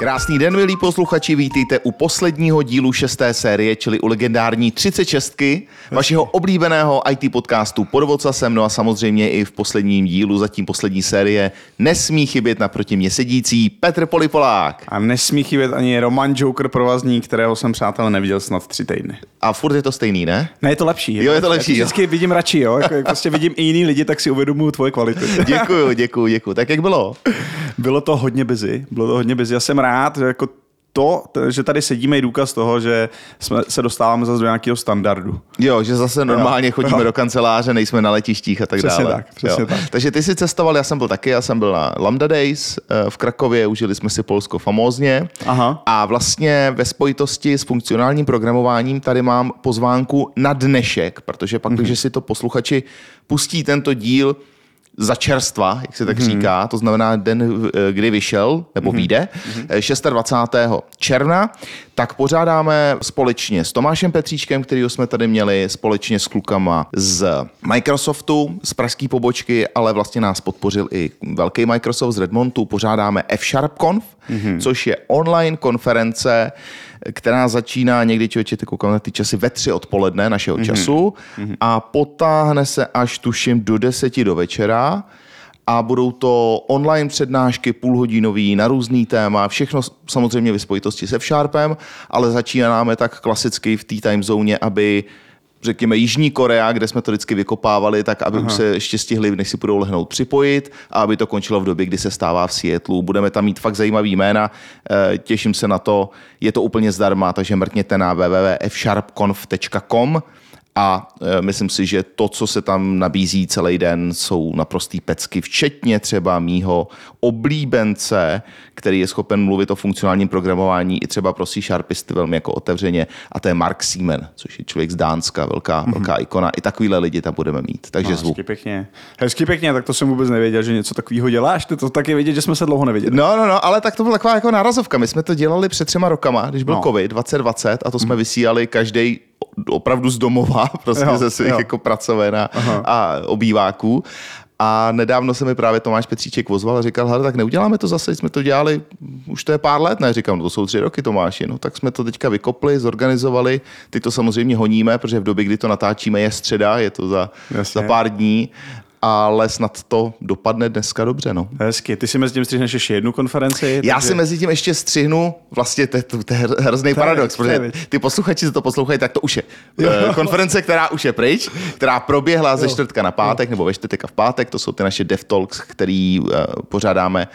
Krásný den, milí posluchači, vítejte u posledního dílu šesté série, čili u legendární 36 vašeho oblíbeného IT podcastu pod Vocasem, no a samozřejmě i v posledním dílu, zatím poslední série, nesmí chybět naproti mě sedící Petr Polipolák. A nesmí chybět ani Roman Joker provazní, kterého jsem přátelé neviděl snad tři týdny. A furt je to stejný, ne? Ne, je to lepší. Jo, je to lepší, Já jo. vždycky vidím radši, jo. Jako, jak prostě vidím i jiný lidi, tak si uvědomuju tvoje kvality. Děkuju, děkuju, děkuju. Tak jak bylo? Bylo to hodně busy, bylo to hodně busy. Já jsem rád, že jako to, že tady sedíme, je důkaz toho, že jsme se dostáváme zase do nějakého standardu. Jo, že zase normálně Jo, chodíme jo. do kanceláře, nejsme na letištích a tak Přesně dále. tak, přesně jo. tak. Takže ty jsi cestoval, já jsem byl taky, já jsem byl na Lambda Days eh, v Krakově, užili jsme si Polsko famózně. Aha. A vlastně ve spojitosti s funkcionálním programováním tady mám pozvánku na dnešek, protože pak, Mhm. když si to posluchači pustí tento díl za čerstva, jak se tak Mhm. říká, to znamená den, eh, kdy vyšel, nebo vyjde, Mhm. eh, 26. června, tak pořádáme společně s Tomášem Petříčkem, kterýho jsme tady měli, společně s klukama z Microsoftu, z pražské pobočky, ale vlastně nás podpořil i velký Microsoft z Redmontu, pořádáme F-Sharp Conf, mm-hmm. což je online konference, která začíná někdy, člověče, ty koukám na ty časy, ve tři odpoledne našeho mm-hmm. času a potáhne se až tuším do deseti do večera a budou to online přednášky půlhodinový na různý téma, všechno samozřejmě ve spojitosti se F-Sharpem, ale začínáme tak klasicky v té time zóně, aby řekněme Jižní Korea, kde jsme to vždycky vykopávali, tak aby už se ještě stihli, než si budou lehnout připojit a aby to končilo v době, kdy se stává v Seattleu. Budeme tam mít fakt zajímavý jména, eh, těším se na to, je to úplně zdarma, takže mrkněte na www.fsharpconf.com a e, myslím si, že to, co se tam nabízí celý den, jsou naprostý pecky, včetně třeba mýho oblíbence, který je schopen mluvit o funkcionálním programování i třeba pro C-Sharpisty velmi jako otevřeně, a to je Mark Siemen, což je člověk z Dánska, velká, mm-hmm. velká ikona. I takovýhle lidi tam budeme mít, takže No, zvu. hezky pěkně. Hezky pěkně, tak to jsem vůbec nevěděl, že něco takového děláš. Ty to taky vědět, že jsme se dlouho neviděli. No, no, no, ale tak to byla taková jako nárazovka. My jsme to dělali před třema rokama, když byl No. COVID 2020 a to jsme vysílali každý opravdu z domova, prostě Jo, ze svých jo. jako pracoven a, a obýváků. A nedávno se mi právě Tomáš Petříček ozval a říkal, hele, tak neuděláme to zase, jsme to dělali, už to je pár let, ne? Říkám, no to jsou tři roky, Tomáši, no tak jsme to teďka vykopli, zorganizovali, teď to samozřejmě honíme, protože v době, kdy to natáčíme, je středa, je to za, Jasně. za pár dní, ale snad to dopadne dneska dobře, no. Hezky. Ty si mezi tím střihneš ještě jednu konferenci. Já takže- si mezi tím ještě střihnu, vlastně to, je- to, to je hrozný To paradox, je protože ty posluchači se to poslouchají, tak to už je eh, konference, která už je pryč, která proběhla ze čtvrtka na pátek, nebo ve čtvrtek a v pátek, to jsou ty naše DevTalks, který eh, pořádáme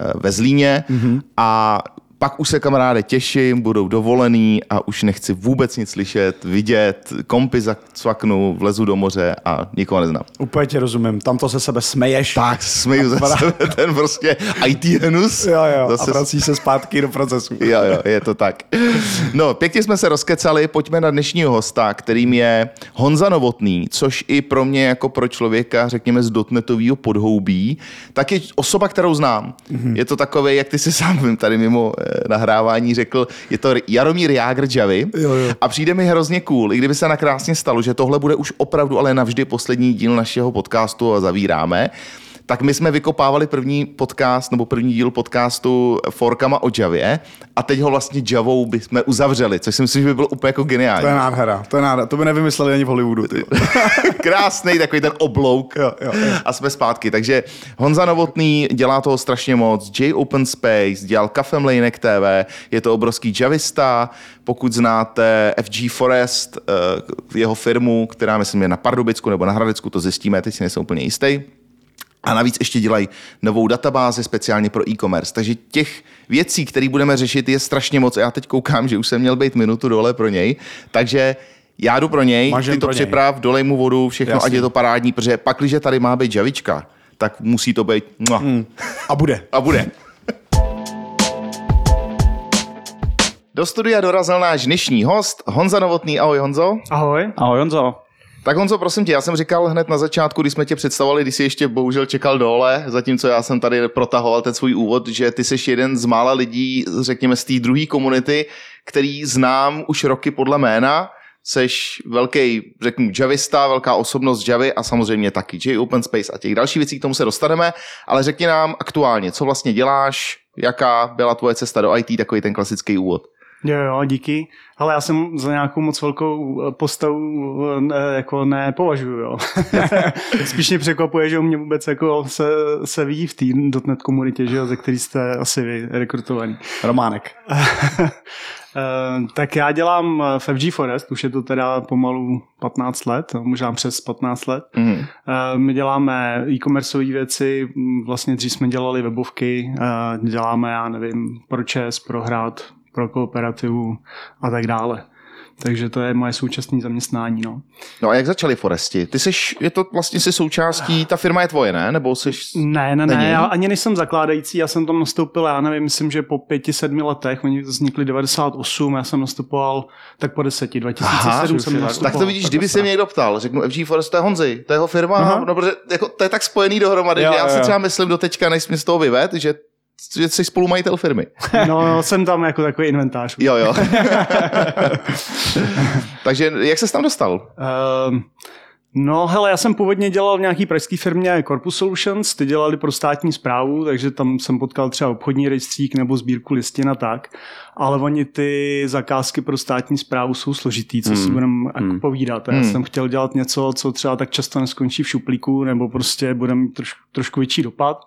eh, ve Zlíně Mhm. a pak už se kamaráde těším, budou dovolený a už nechci vůbec nic slyšet, vidět, kompy zacvaknu, vlezu do moře a nikoho neznám. Úplně tě rozumím. Tam to se sebe smeješ. Tak, směju ze Pra- sebe ten prostě IT hnus. Jo, jo. Zase A vrací se zpátky do procesu. Jo, jo, je to tak. No, pěkně jsme se rozkecali, pojďme na dnešního hosta, kterým je Honza Novotný, což i pro mě jako pro člověka, řekněme, z dotnetového podhoubí, tak je osoba, kterou znám. Mm-hmm. Je to takové, jak ty si sám tady mimo eh, nahrávání řekl, je to Jaromír Jágr Javy a přijde mi hrozně cool, i kdyby se nakrásně stalo, že tohle bude už opravdu ale navždy poslední díl našeho podcastu a zavíráme, tak my jsme vykopávali první podcast nebo první díl podcastu Forkama o Javě a teď ho vlastně Javou bychom uzavřeli, což si myslím, že by bylo úplně jako To geniální. je nádhera. To je nádhera. To by nevymysleli ani v Hollywoodu. Krásný takový ten oblouk Jo, jo, jo. a jsme zpátky. Takže Honza Novotný dělá toho strašně moc. J Open Space, dělal Cafe Mlejnek TV, je to obrovský javista. Pokud znáte FG Forest, eh, jeho firmu, která myslím je na Pardubicku nebo na Hradecku, to zjistíme, teď si nejsem úplně jistý. A navíc ještě dělají novou databázi speciálně pro e-commerce. Takže těch věcí, které budeme řešit, je strašně moc. Já teď koukám, že už jsem měl být minutu dole pro něj. Takže já jdu pro něj, Máš ty to pro něj. připrav, dolej mu vodu, všechno, Jasně. ať je to parádní, protože pak, když tady má být žavička, tak musí to být mua, A bude. a bude. Do studia dorazil náš dnešní host, Honza Novotný. Ahoj Honzo. Ahoj. Ahoj Honzo. Tak Honzo, prosím tě, já jsem říkal hned na začátku, když jsme tě představovali, když jsi ještě bohužel čekal dole, zatímco já jsem tady protahoval ten svůj úvod, že ty jsi jeden z mála lidí, řekněme, z té druhé komunity, který znám už roky podle jména, seš velký, řeknu, javista, velká osobnost Javy a samozřejmě taky J Open Space a těch dalších věcí, k tomu se dostaneme, ale řekni nám aktuálně, co vlastně děláš, jaká byla tvoje cesta do IT, takový ten klasický úvod. Jo, jo, díky. Ale já jsem za nějakou moc velkou postavu ne, jako nepovažuju, jo. Spíš mě překvapuje, že u mě vůbec jako se, se vidí v té .NET komunitě, že jo, ze který jste asi vy rekrutovaný. Románek. Uh, tak já dělám v FG Forest, už je to teda pomalu 15 let, možná přes 15 let. Mm. My děláme e-commerceové věci, vlastně dřív jsme dělali webovky, děláme, já nevím, pro ČES, pro hrát, pro kooperativu a tak dále. Takže to je moje současné zaměstnání. No. no a jak začali Foresti? Ty jsi, je to vlastně si součástí, ta firma je tvoje, ne? Nebo jsi... Ne, ne, ne, já ani nejsem zakládající, já jsem tam nastoupil, já nevím, myslím, že po pěti, sedmi letech, oni vznikli 98, já jsem nastupoval tak po deseti, 2007 Aha, jsem nastupoval. Tak to vidíš, kdyby se mě někdo ptal, řeknu FG Forest, to je Honzi, to je jeho firma, Aha. no, protože jako, to je tak spojený dohromady, jo, že já jo. si třeba myslím do teďka, než mi z toho vyved, že že jsi spolumajitel firmy. No, jsem tam jako takový inventář. Jo, jo. Takže jak se tam dostal? Uh, No, hele, já jsem původně dělal v nějaký pražské firmě Corpus Solutions, ty dělali pro státní zprávu, takže tam jsem potkal třeba obchodní rejstřík nebo sbírku listin a tak, ale oni ty zakázky pro státní zprávu jsou složitý, co mm. si budeme jako mm. povídat. Já mm. jsem chtěl dělat něco, co třeba tak často neskončí v šuplíku, nebo prostě bude mít troš, trošku větší dopad.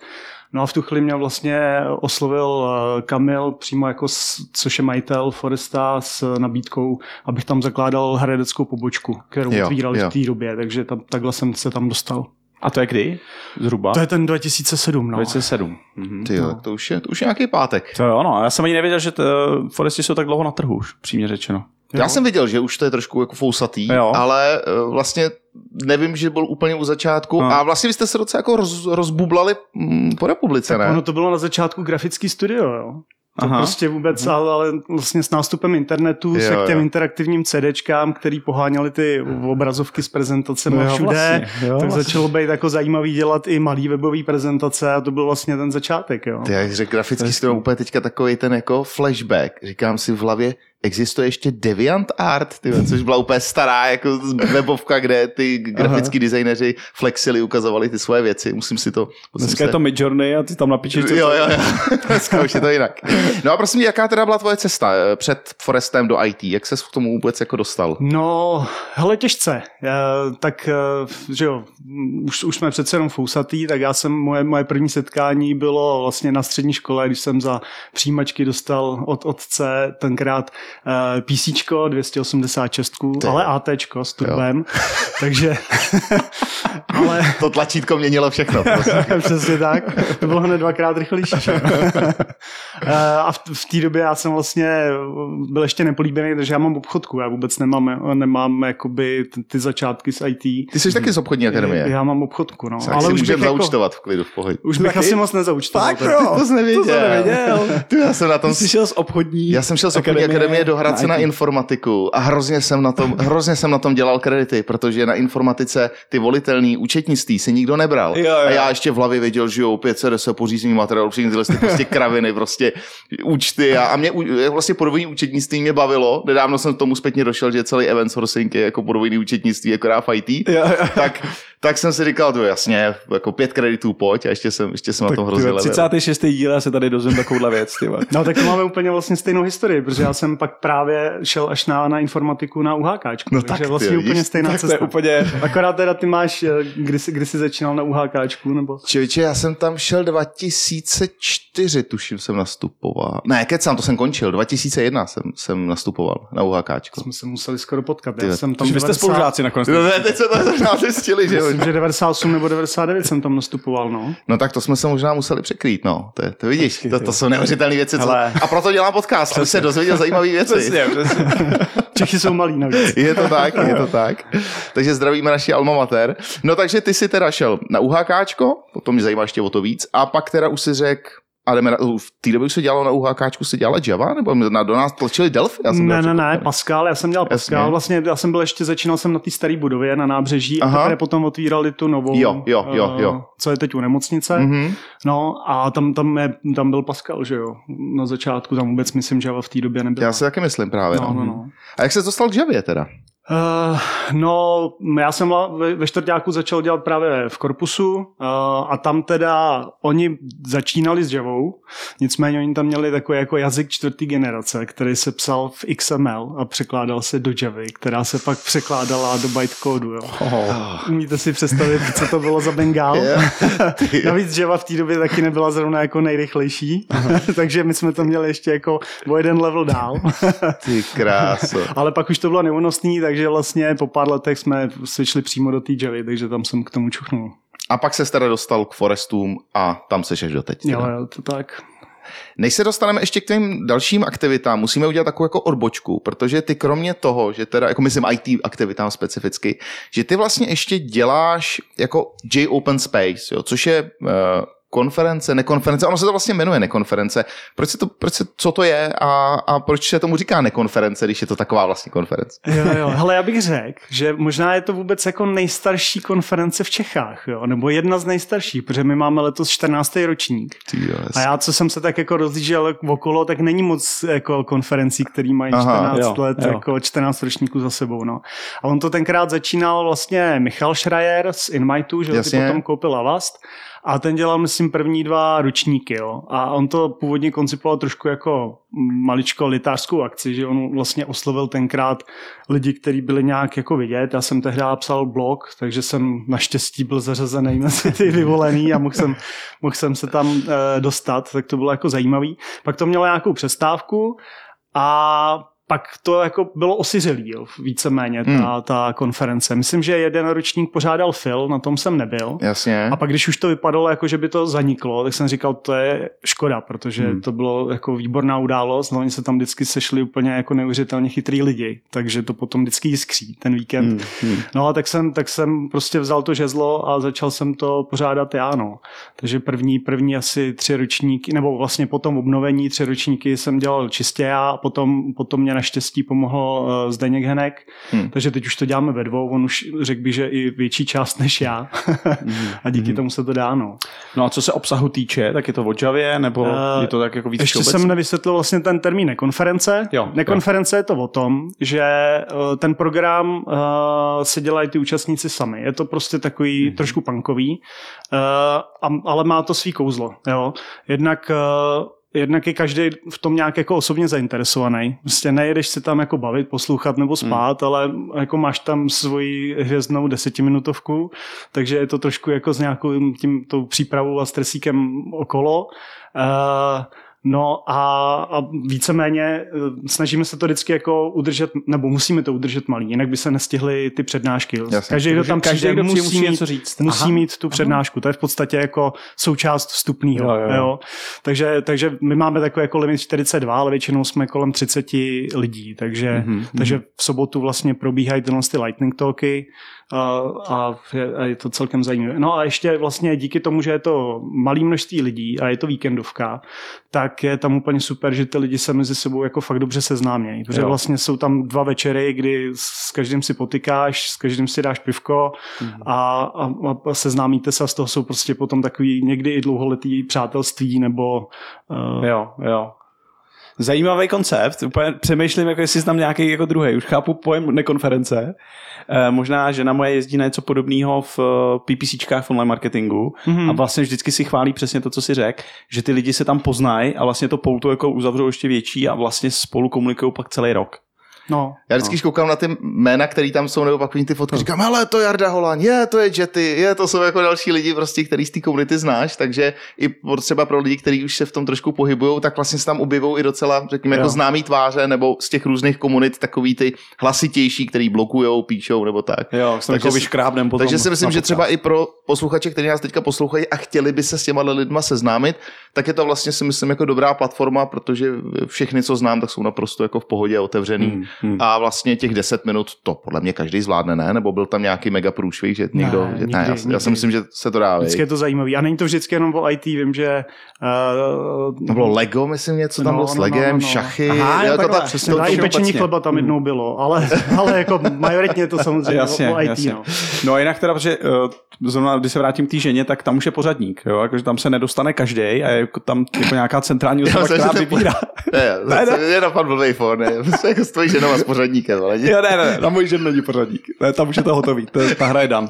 No a v tu chvíli mě vlastně oslovil eh, Kamil přímo jako, což je majitel Foresta s nabídkou, abych tam zakládal hradeckou pobočku, kterou jo, otvírali jo. v té době, takže tam, takhle jsem se tam dostal. A to je kdy? Zhruba? To je ten 2007, no. 2007. Mhm. Ty jo, no. to už je, to už je nějaký pátek. To jo, no. Já jsem ani nevěděl, že t, uh, Foresti jsou tak dlouho na trhu už, přímě řečeno. Jo. Já jsem viděl, že už to je trošku jako fousatý, jo. ale uh, vlastně nevím, že byl úplně u začátku no. a vlastně vy jste se docela jako roz, rozbublali mm, po republice, tak ne? ono to bylo na začátku grafický studio, jo. To Aha. prostě vůbec, mhm. ale, ale vlastně s nástupem internetu jo, se k těm jo. interaktivním CDčkám, který poháněli ty obrazovky s prezentacemi no, všude, vlastně, jo, tak vlastně. začalo být jako zajímavý dělat i malý webový prezentace a to byl vlastně ten začátek. Jo. Ty, jak řekl grafický studio, úplně teďka takový ten jako flashback. Říkám si v hlavě, existuje ještě Deviant Art, tyhle, což byla úplně stará jako webovka, kde ty grafický designéři flexili, ukazovali ty svoje věci. Musím si to... Dneska se... je to Midjourney a ty tam napíšeš... Co jo, jo, jo. Dneska už je to jinak. No a prosím, jaká teda byla tvoje cesta eh, před Forestem do IT? Jak ses k tomu vůbec jako dostal? No, hele, těžce. Já, tak, eh, že jo, už, už jsme přece jenom fousatý, tak já jsem, moje, moje první setkání bylo vlastně na střední škole, když jsem za přijímačky dostal od otce tenkrát uh, PC 286, Ty. ale AT s turbem, takže ale... To tlačítko měnilo všechno. Prostě. Přesně tak. To bylo hned dvakrát rychlejší. uh, a v, v té době já jsem vlastně byl ještě nepolíbený, takže já mám obchodku. Já vůbec nemám, nemám jakoby ty, ty začátky z IT. Ty jsi taky z obchodní akademie. Já mám obchodku, no. Tak ale už bych jako, zaučtovat v klidu v pohodě. Už bych asi moc nezaučtoval. Tak jo, to jsi nevěděl. To jsem nevěděl. Ty, já jsem na tom... Ty šel z obchodní Já jsem šel z obchodní akademie, akademie do Hradce na, na informatiku a hrozně jsem na tom, hrozně jsem na tom dělal kredity, protože na informatice ty volitelný účetnictví si nikdo nebral. Jo, jo. A já ještě v hlavě věděl, že jo, 500 se pořízení materiálu, všechny tyhle prostě kraviny, prostě účty a, a mě vlastně podvojní účetnictví mě bavilo. Nedávno jsem tomu zpětně došel, že celý event sourcing je jako podvojný účetnictví, jako v IT. Jo, jo. Tak, tak jsem si říkal, to jasně, jako pět kreditů pojď a ještě jsem, ještě jsem tak na tom hrozně 36. díl se tady dozvím takovouhle věc. Tyva. No tak to máme úplně vlastně stejnou historii, protože já jsem pak právě šel až na, na informatiku na UHK. No takže tak, vlastně ty, úplně stejná tak cesta. To je úplně... Akorát teda ty máš, eh, kdy jsi, kdy jsi začínal na UHK, nebo? Čeviče, já jsem tam šel 2004, tuším, jsem nastupoval. Ne, kecám, to jsem končil, 2001 jsem, jsem nastupoval na UHK. Jsme se museli skoro potkat. Já jsem tam vy jste spolužáci nakonec. No, ne, teď se to zjistili, že? Myslím, že 98 nebo 99 jsem tam nastupoval, no. No tak to jsme se možná museli překrýt, no. To, to vidíš, to, to jsou neuvěřitelné věci. Co... A proto dělám podcast, aby se dozvěděl zajímavé věci. Přesně, přesně. Čechy jsou malí navíc. Je to tak, je to tak. Takže zdravíme naši alma mater. No takže ty si teda šel na UHKčko, potom mě zajímá ještě o to víc, a pak teda už si řekl, a jdeme na, v té době už se dělalo na UHKčku, se dělala Java, nebo na, do nás tlačili Delphi? Já jsem Ne, ne, ne. Pascal, já jsem dělal Pascal, Jasně. vlastně já jsem byl ještě, začínal jsem na té staré budově na nábřeží Aha. a teprve potom otvírali tu novou, Jo, jo, jo, eh, jo. co je teď u nemocnice. Mhm. No a tam, tam, je, tam byl Pascal, že jo, na začátku, tam vůbec myslím, Java v té době nebyla. Já si taky myslím právě. no, no, no. A jak se dostal k Javě teda? Uh, no, já jsem ve, čtvrtáku začal dělat právě v korpusu uh, a tam teda oni začínali s Javou, nicméně oni tam měli takový jako jazyk čtvrtý generace, který se psal v XML a překládal se do Javy, která se pak překládala do bytecodu. Jo. Oh. Umíte si představit, co to bylo za bengál? Jo. Navíc Java v té době taky nebyla zrovna jako nejrychlejší, takže my jsme to měli ještě jako o jeden level dál. Ty kráso. Ale pak už to bylo neúnosný, takže vlastně po pár letech jsme svičli přímo do té Javy, takže tam jsem k tomu čuchnul. A pak se teda dostal k Forestům a tam se až doteď. Jo, teda. jo, to tak. Než se dostaneme ještě k těm dalším aktivitám, musíme udělat takovou jako odbočku, protože ty kromě toho, že teda, jako myslím IT aktivitám specificky, že ty vlastně ještě děláš jako J Open Space, jo, což je uh, konference, nekonference, ono se to vlastně jmenuje nekonference. Proč se to, proč se, co to je a, a proč se tomu říká nekonference, když je to taková vlastně konference? Jo, jo. Hele, já bych řekl, že možná je to vůbec jako nejstarší konference v Čechách, jo? nebo jedna z nejstarších, protože my máme letos 14. ročník. Ty jo, A já, co jsem se tak jako rozlížel okolo, tak není moc jako konferencí, který mají Aha, 14 jo, let, jo. jako 14 ročníků za sebou. No. A on to tenkrát začínal vlastně Michal Schreier z Inmitu, že jo, ty Jasně. potom koupil Avast. A ten dělal, myslím, první dva ročníky. Jo. A on to původně koncipoval trošku jako maličko litářskou akci, že on vlastně oslovil tenkrát lidi, kteří byli nějak jako vidět. Já jsem tehdy psal blog, takže jsem naštěstí byl zařazený mezi ty vyvolený a mohl jsem, mohl jsem se tam e, dostat, tak to bylo jako zajímavý. Pak to mělo nějakou přestávku a pak to jako bylo osiřelý, jo, víceméně ta, ta konference. Myslím, že jeden ročník pořádal Phil, na tom jsem nebyl. Jasně. A pak, když už to vypadalo, jako že by to zaniklo, tak jsem říkal, to je škoda, protože hmm. to bylo jako výborná událost. Oni se tam vždycky sešli úplně jako neuvěřitelně chytrý lidi, takže to potom vždycky jiskří ten víkend. Hmm. Hmm. No a tak jsem, tak jsem prostě vzal to žezlo a začal jsem to pořádat já, no. Takže první, první asi tři ročníky, nebo vlastně potom obnovení tři ročníky jsem dělal čistě já a potom, potom mě naštěstí pomohl uh, Zdeněk Henek, Hmm. hmm. takže teď už to děláme ve dvou, on už řekl by, že i větší část než já a díky tomu se to dá, no. No a co se obsahu týče, tak je to o Javě, nebo Eh, je to tak jako víc Ještě jsem nevysvětlil vlastně ten termín nekonference. Jo, nekonference je to o tom, že eh, ten program uh, se dělají ty účastníci sami. Je to prostě takový mm-hmm. trošku punkový, uh, ale má to svý kouzlo. Jo? Jednak uh, Jednak je každý v tom nějak jako osobně zainteresovaný. Prostě nejedeš si tam jako bavit, poslouchat nebo spát, hmm. ale jako máš tam svoji hvězdnou desetiminutovku, takže je to trošku jako s nějakou tím, tou přípravou a stresíkem okolo. Uh, No a, a víceméně eh, snažíme se to vždycky jako udržet, nebo musíme to udržet malý, jinak by se nestihly ty přednášky. Jasně. Každý, kdo tam Každý, přijde, kdo přijde, musí, musí mít, něco říct. musí Aha. mít tu přednášku. To je v podstatě jako součást vstupního. Jo, jo, jo. Takže, takže my máme takový jako limit 42, ale většinou jsme kolem 30 lidí, takže, Mhm, mm-hmm. takže v sobotu vlastně probíhají tyhle ty lightning talky a, a, je, a je to celkem zajímavé. No a ještě vlastně díky tomu, že je to malý množství lidí a je to víkendovka, tak je tam úplně super, že ty lidi se mezi sebou jako fakt dobře seznámějí. Protože Jo. vlastně jsou tam dva večery, kdy s každým si potykáš, s každým si dáš pivko Mhm. a, a, a seznámíte se a z toho jsou prostě potom takový někdy i dlouholetý přátelství nebo uh, Jo, jo. Zajímavý koncept, úplně přemýšlím, jako jestli znám nějaký jako druhý. Už chápu pojem nekonference. E, možná žena moje jezdí na něco podobného v eh, PPCčkách v online marketingu Mhm. a vlastně vždycky si chválí přesně to, co si řekl, že ty lidi se tam poznají a vlastně to pouto jako uzavřou ještě větší a vlastně spolu komunikují pak celý rok. No, Já vždycky no. koukám na ty jména, které tam jsou, nebo pak vidím ty fotky, říkám, hele, to je Jarda Holan, je, to je Jetty, je, to jsou jako další lidi, prostě, který z té komunity znáš, takže i pro- třeba pro lidi, kteří už se v tom trošku pohybují, tak vlastně se tam objevují i docela, řekněme, jako známý tváře, nebo z těch různých komunit takový ty hlasitější, který blokujou, píšou, nebo tak. Jo, jsem Takže jako vyškrábnem potom Takže si myslím, že třeba i pro posluchače, kteří nás teďka poslouchají a chtěli by se s těma lidma seznámit, tak je to vlastně si myslím jako dobrá platforma, protože všechny, co znám, tak jsou naprosto jako v pohodě otevřený. Hmm, hmm. A vlastně těch 10 minut to podle mě každý zvládne, ne? Nebo byl tam nějaký mega průšvih, že někdo... Ne, že, nikdy, ne, já, já si nikdy. myslím, že se to dá. Vždycky je to zajímavý. A není to vždycky jenom o IT, vím, že... Uh, To bylo Lego, myslím, něco tam No, bylo s no, no, Legem, no, no. šachy. Aha, jo, jako takhle, ta, přesně, to, No, to, i to pečení obecně. chleba tam jednou bylo, ale, ale jako majoritně je to samozřejmě Jasně, o, o IT. jasně. No. No a jinak teda, protože uh, zrovna, když se vrátím k té ženě, tak tam už je pořadník, jo, jakože tam se nedostane každý a je jako tam jako nějaká centrální osoba, která to- vybírá. ne, Ne, ne, ne. ne. je napadl blbý fón, ne. Prostě jako s tvojí ženou a s pořadníkem, ale Jo, ne, ne, na můj žen není pořadník. Ne, tam už je to hotový, to, ta hra je dan.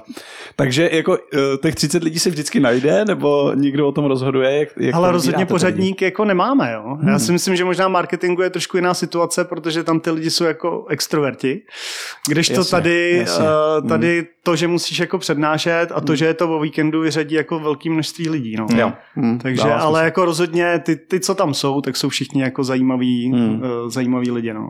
Takže jako uh, těch 30 lidí se vždycky najde, nebo někdo o tom rozhoduje, jak, jak Ale to rozhodně pořadník jako nemáme, jo. Hmm. Já si myslím, že možná marketingu je trošku jiná situace, protože tam ty lidi jsou jako extroverti. Když to Jasně, tady, jasně. uh, tady to, že musíš jako přednášet a to, že je to o víkendu, vyřadí jako velké množství lidí, no. Jo. Hmm, Takže, ale smysl. jako rozhodně ty, ty, co tam jsou, tak jsou všichni jako zajímaví, Hmm. hmm. uh, zajímaví lidi, no.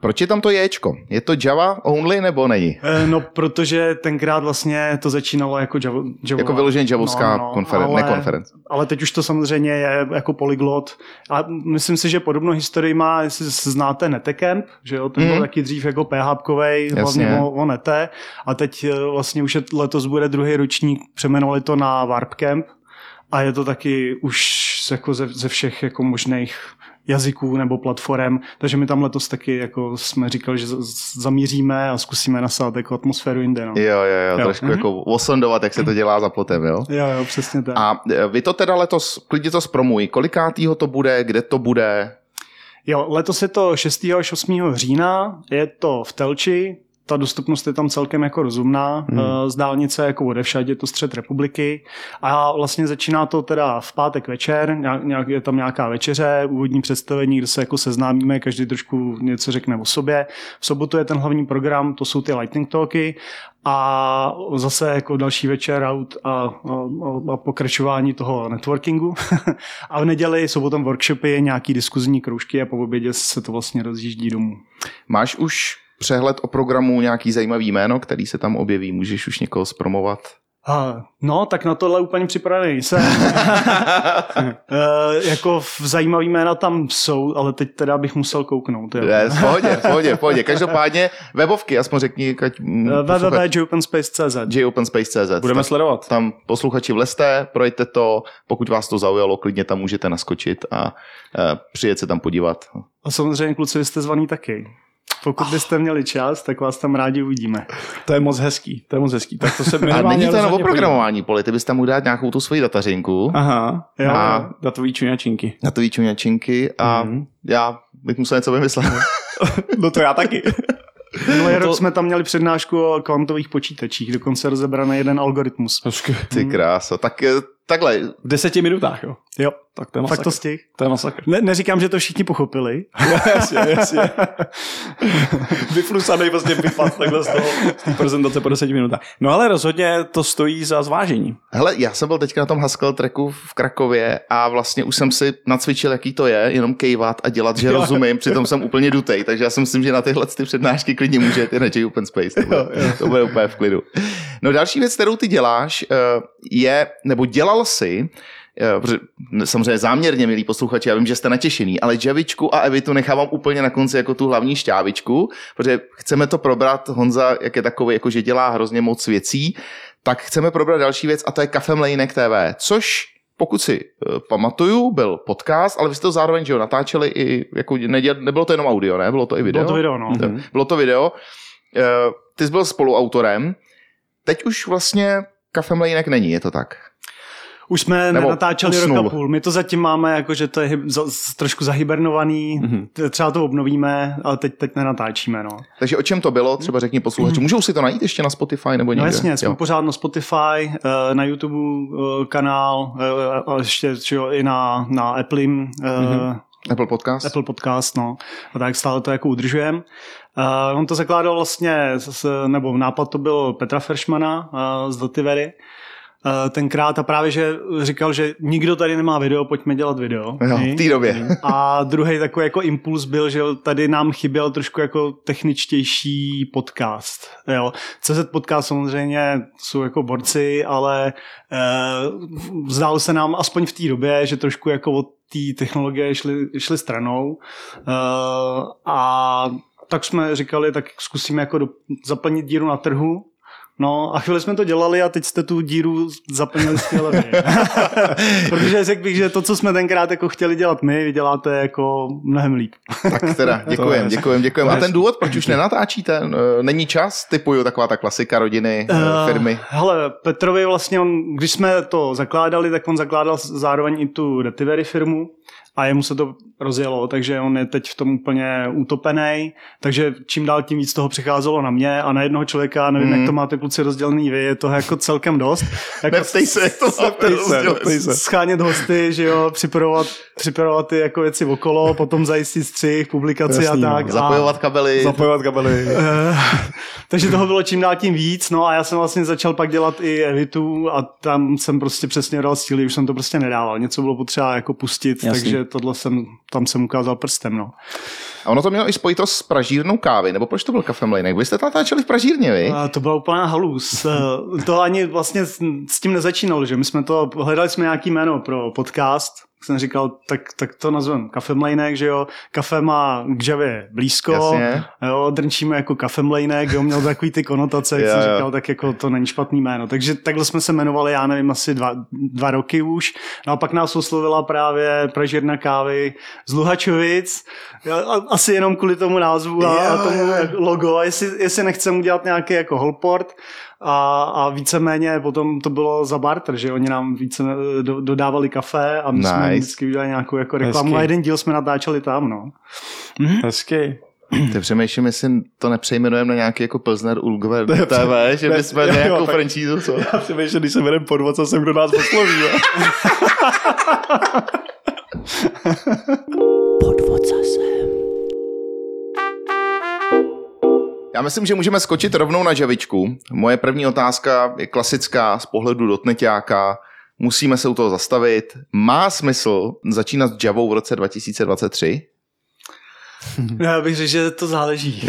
Proč je tam to Jčko? Je to Java only nebo není? Eh, No, protože tenkrát vlastně to začínalo jako Java, Java Jako vyloženě javovská no, no, konferen- ale- konference. Ale teď už to samozřejmě je jako polyglot. A myslím si, že podobnou historii má, jestli se znáte Netecamp, že jo, ten byl Mhm. taky dřív jako PHPkovej, hlavně o, o Nete. A teď eh, vlastně už je, letos bude druhý ročník, přemenovali to na Warpcamp. A je to taky už jako ze, ze všech jako možných jazyků nebo platform, takže my tam letos taky jako jsme říkali, že zamíříme a zkusíme nasát jako atmosféru jinde. No. Jo, jo, jo, Jo. trošku Mhm. jako osondovat, jak se to dělá za plotem, jo? Jo, jo, přesně tak. A e, vy to teda letos, klidně to zpromuj, kolikátýho to bude, kde to bude? Jo, letos je to 6. až 8. října, je to v Telči, ta dostupnost je tam celkem jako rozumná, Hmm. hmm. z dálnice jako odevšad, je to střed republiky a vlastně začíná to teda v pátek večer, nějak- nějak, je tam nějaká večeře, úvodní představení, kde se jako seznámíme, každý trošku něco řekne o sobě. V sobotu je ten hlavní program, to jsou ty lightning talky a zase jako další večer out a, a, a pokračování toho networkingu. a v neděli jsou potom workshopy, nějaký diskuzní kroužky a po obědě se to vlastně rozjíždí domů. Máš už přehled o programu, nějaký zajímavý jméno, který se tam objeví? Můžeš už někoho zpromovat? A, no, tak na tohle úplně připravený jsem. e, jako v zajímavý jména tam jsou, ale teď teda bych musel kouknout. Jo. Ne, v pohodě, pohodě, pohodě. Každopádně webovky, aspoň řekni, ať mm, Eh, www.openspace.cz jopenspace.cz. Budeme Tak sledovat. Tam posluchači vlezte, projďte to, pokud vás to zaujalo, klidně tam můžete naskočit a uh, přijet se tam podívat. A samozřejmě kluci, vy jste zvaný taky. Pokud byste měli čas, tak vás tam rádi uvidíme. To je moc hezký, to je moc hezký. Tak to se A není to jenom o programování, Poli, ty bys tam mohl dát nějakou tu svoji datařinku. Aha, Jo, a datový čuňačinky. na to čuňačinky a Mhm. já bych musel něco vymyslet. No to já taky. Minulý to- rok jsme tam měli přednášku o kvantových počítačích, dokonce rozebraný jeden algoritmus. Ty krása. Tak eh, takhle, V deseti minutách, jo. Jo, Tak to je fakt masakr. to stih. To je masakr. Ne, neříkám, že to všichni pochopili. jasně, jasně. Vyflusanej vlastně vypad takhle z toho z té prezentace po deseti minutách. No ale rozhodně to stojí za zvážení. Hele, já jsem byl teďka na tom Haskell tracku v Krakově a vlastně už jsem si nacvičil, jaký to je, jenom kejvat a dělat, že rozumím, přitom jsem úplně dutej, takže já si myslím, že na tyhle ty přednášky klidně můžete na J Open Space, to bude, to bude úplně v klidu. No další věc, kterou ty děláš, eh, je, nebo dělal si, eh, protože samozřejmě záměrně, milí posluchači, já vím, že jste natěšený, ale Javičku a Evitu nechávám úplně na konci jako tu hlavní šťávičku, protože chceme to probrat, Honza, jak je takový, jako že dělá hrozně moc věcí, tak chceme probrat další věc a to je Kafe Mlejnek TV, což pokud si uh, pamatuju, byl podcast, ale vy jste to zároveň že jo, natáčeli i, jako neděl, nebylo to jenom audio, ne? Bylo to i video? Bylo to video, no. Mhm. Bylo to video. Ty jsi byl spoluautorem. Teď už vlastně Kafe Mlejnek není, je to tak? Už jsme Nebo natáčeli usnul. rok a půl. My to zatím máme, jako, že to je za, trošku zahibernovaný. Mhm. Mm-hmm. Třeba to obnovíme, ale teď, teď nenatáčíme. No, Takže o čem to bylo? Třeba řekni posluchači. Můžou si to najít ještě na Spotify nebo někde? no jasně, jsme Jo. pořád na Spotify, eh, na YouTube eh, kanál, eh, a ještě jo, i na, na Apple, mm-hmm. Apple Podcast? Apple Podcast, no. A tak stále to jako udržujeme. Uh, on to zakládal vlastně, s, nebo nápad to byl Petra Feršmana uh, z Dotivery. Eh, tenkrát a právě, že říkal, že nikdo tady nemá video, pojďme dělat video. Jo, v té době. A druhý takový jako impuls byl, že tady nám chyběl trošku jako techničtější podcast. Jo. CZ podcast samozřejmě jsou jako borci, ale eh, zdálo se nám aspoň v té době, že trošku jako od té technologie šli, šli stranou. Eh, a tak jsme říkali, tak zkusíme jako do, zaplnit díru na trhu. No a chvíli jsme to dělali a teď jste tu díru zaplnili skvěle. Protože řekl bych, že to, co jsme tenkrát jako chtěli dělat my, vy děláte jako mnohem líp. Tak teda, děkujem, je- děkujem, děkujem. A ten důvod, proč už nenatáčíte? Není čas? Typuju taková ta klasika rodiny, Eh, firmy. Hele, Petrovi vlastně, on, když jsme to zakládali, tak on zakládal zároveň i tu Retivery firmu a jemu se to rozjelo, takže on je teď v tom úplně utopený, takže čím dál tím víc toho přicházelo na mě a na jednoho člověka, nevím, Mhm. jak to máte kluci rozdělený vy, je toho jako celkem dost. Jako Neptej se, jak to Neptej se, neptej se. schánět hosty, že jo, připravovat, připravovat ty jako věci okolo, potom zajistit střih, publikaci Jasný, a no. tak. a- Zapojovat kabely. Zapojovat kabely. Eh, takže toho bylo čím dál tím víc, no a já jsem vlastně začal pak dělat i editu a tam jsem prostě přesně dal stíly, už jsem to prostě nedával. Něco bylo potřeba jako pustit, Jasný. Takže tohle jsem, tam jsem ukázal prstem, no. A ono to mělo i spojitost s pražírnou kávy, nebo proč to byl kafe mlejnek? Vy jste tam natáčeli v pražírně, vy? A to byla úplná halus. Eh, To ani vlastně s s tím nezačínalo, že my jsme to, hledali jsme nějaký jméno pro podcast, tak jsem říkal, tak, tak to nazvem kafemlejnek, že jo, kafe má k Javě blízko, Jasně. jo, drnčíme jako kafemlejnek, jo, měl takový ty konotace, jak Jo, jsem říkal, tak jako to není špatný jméno. Takže takhle jsme se jmenovali, já nevím, asi dva, dva roky už. No a pak nás oslovila právě pražírna kávy z Luhačovic, jo, a- asi jenom kvůli tomu názvu a, a Jo, tomu jo. logo, a jestli, jestli nechcem udělat nějaký jako holport a, a víceméně potom to bylo za barter, že oni nám více eh, do, dodávali kafe a my nice. jsme vždycky udělali nějakou jako reklamu Hezky. a jeden díl jsme natáčeli tam, no. Hezky. Ty přemýšlím, jestli to nepřejmenujeme na nějaký jako Pilsner Ulgver TV, že ne, bychom jo, jo, nějakou franšízu, co? Já přemýšlím, když se vedem podvod, co jsem kdo nás osloví. jo. Já myslím, že můžeme skočit rovnou na žavičku. Moje první otázka je klasická z pohledu dotneťáka. Musíme se u toho zastavit. Má smysl začínat s Javou v roce 2023? Já bych řekl, že to záleží.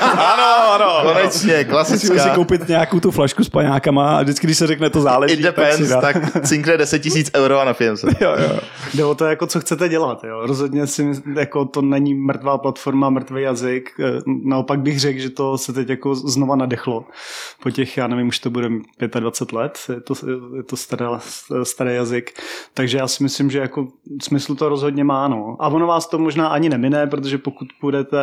ano, ano. Konečně, Musíme si klasická. koupit nějakou tu flašku s paňákama a vždycky, když se řekne to záleží, It depends, tak, tak cinkne 10 tisíc euro a napijeme se. si jo, jo. Jde o to, jako co chcete dělat. Jo. Rozhodně si jako to není mrtvá platforma, mrtvý jazyk. Eh, Naopak bych řekl, že to se teď jako znova nadechlo. Po těch, já nevím, už to bude 25 let, je to, je to starý, starý jazyk. Takže já si myslím, že jako smysl to rozhodně má. No. A ono vás to možná ani nemine, protože pokud půjdete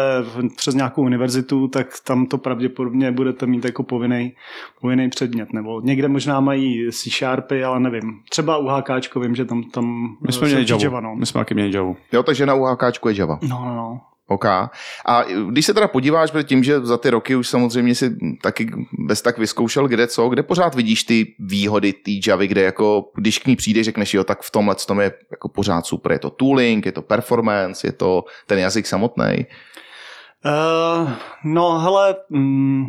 přes nějakou univerzitu, tak tam to pravděpodobně budete mít jako povinný, povinný předmět. Nebo někde možná mají C Sharpy, ale nevím. Třeba u HKčko vím, že tam, tam My jsme se měli. Java, no. My jsme taky měli Javu. Jo, takže na UHKčku je Java. No, no, no. OK. A když se teda podíváš, protože tím, že za ty roky už samozřejmě si taky bez tak vyzkoušel kde co, kde pořád vidíš ty výhody té Javy, kde jako, když k ní přijdeš, řekneš, jo, tak v tomhle tom je jako pořád super. Je to tooling, je to performance, je to ten jazyk samotný. Uh, no, hele, mm,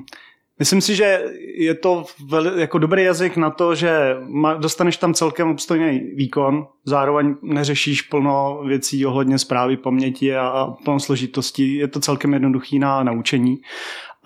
myslím si, že je to veli, jako dobrý jazyk na to, že dostaneš tam celkem obstojný výkon, zároveň neřešíš plno věcí ohledně zprávy paměti a, a plno složitostí. Je to celkem jednoduchý na naučení.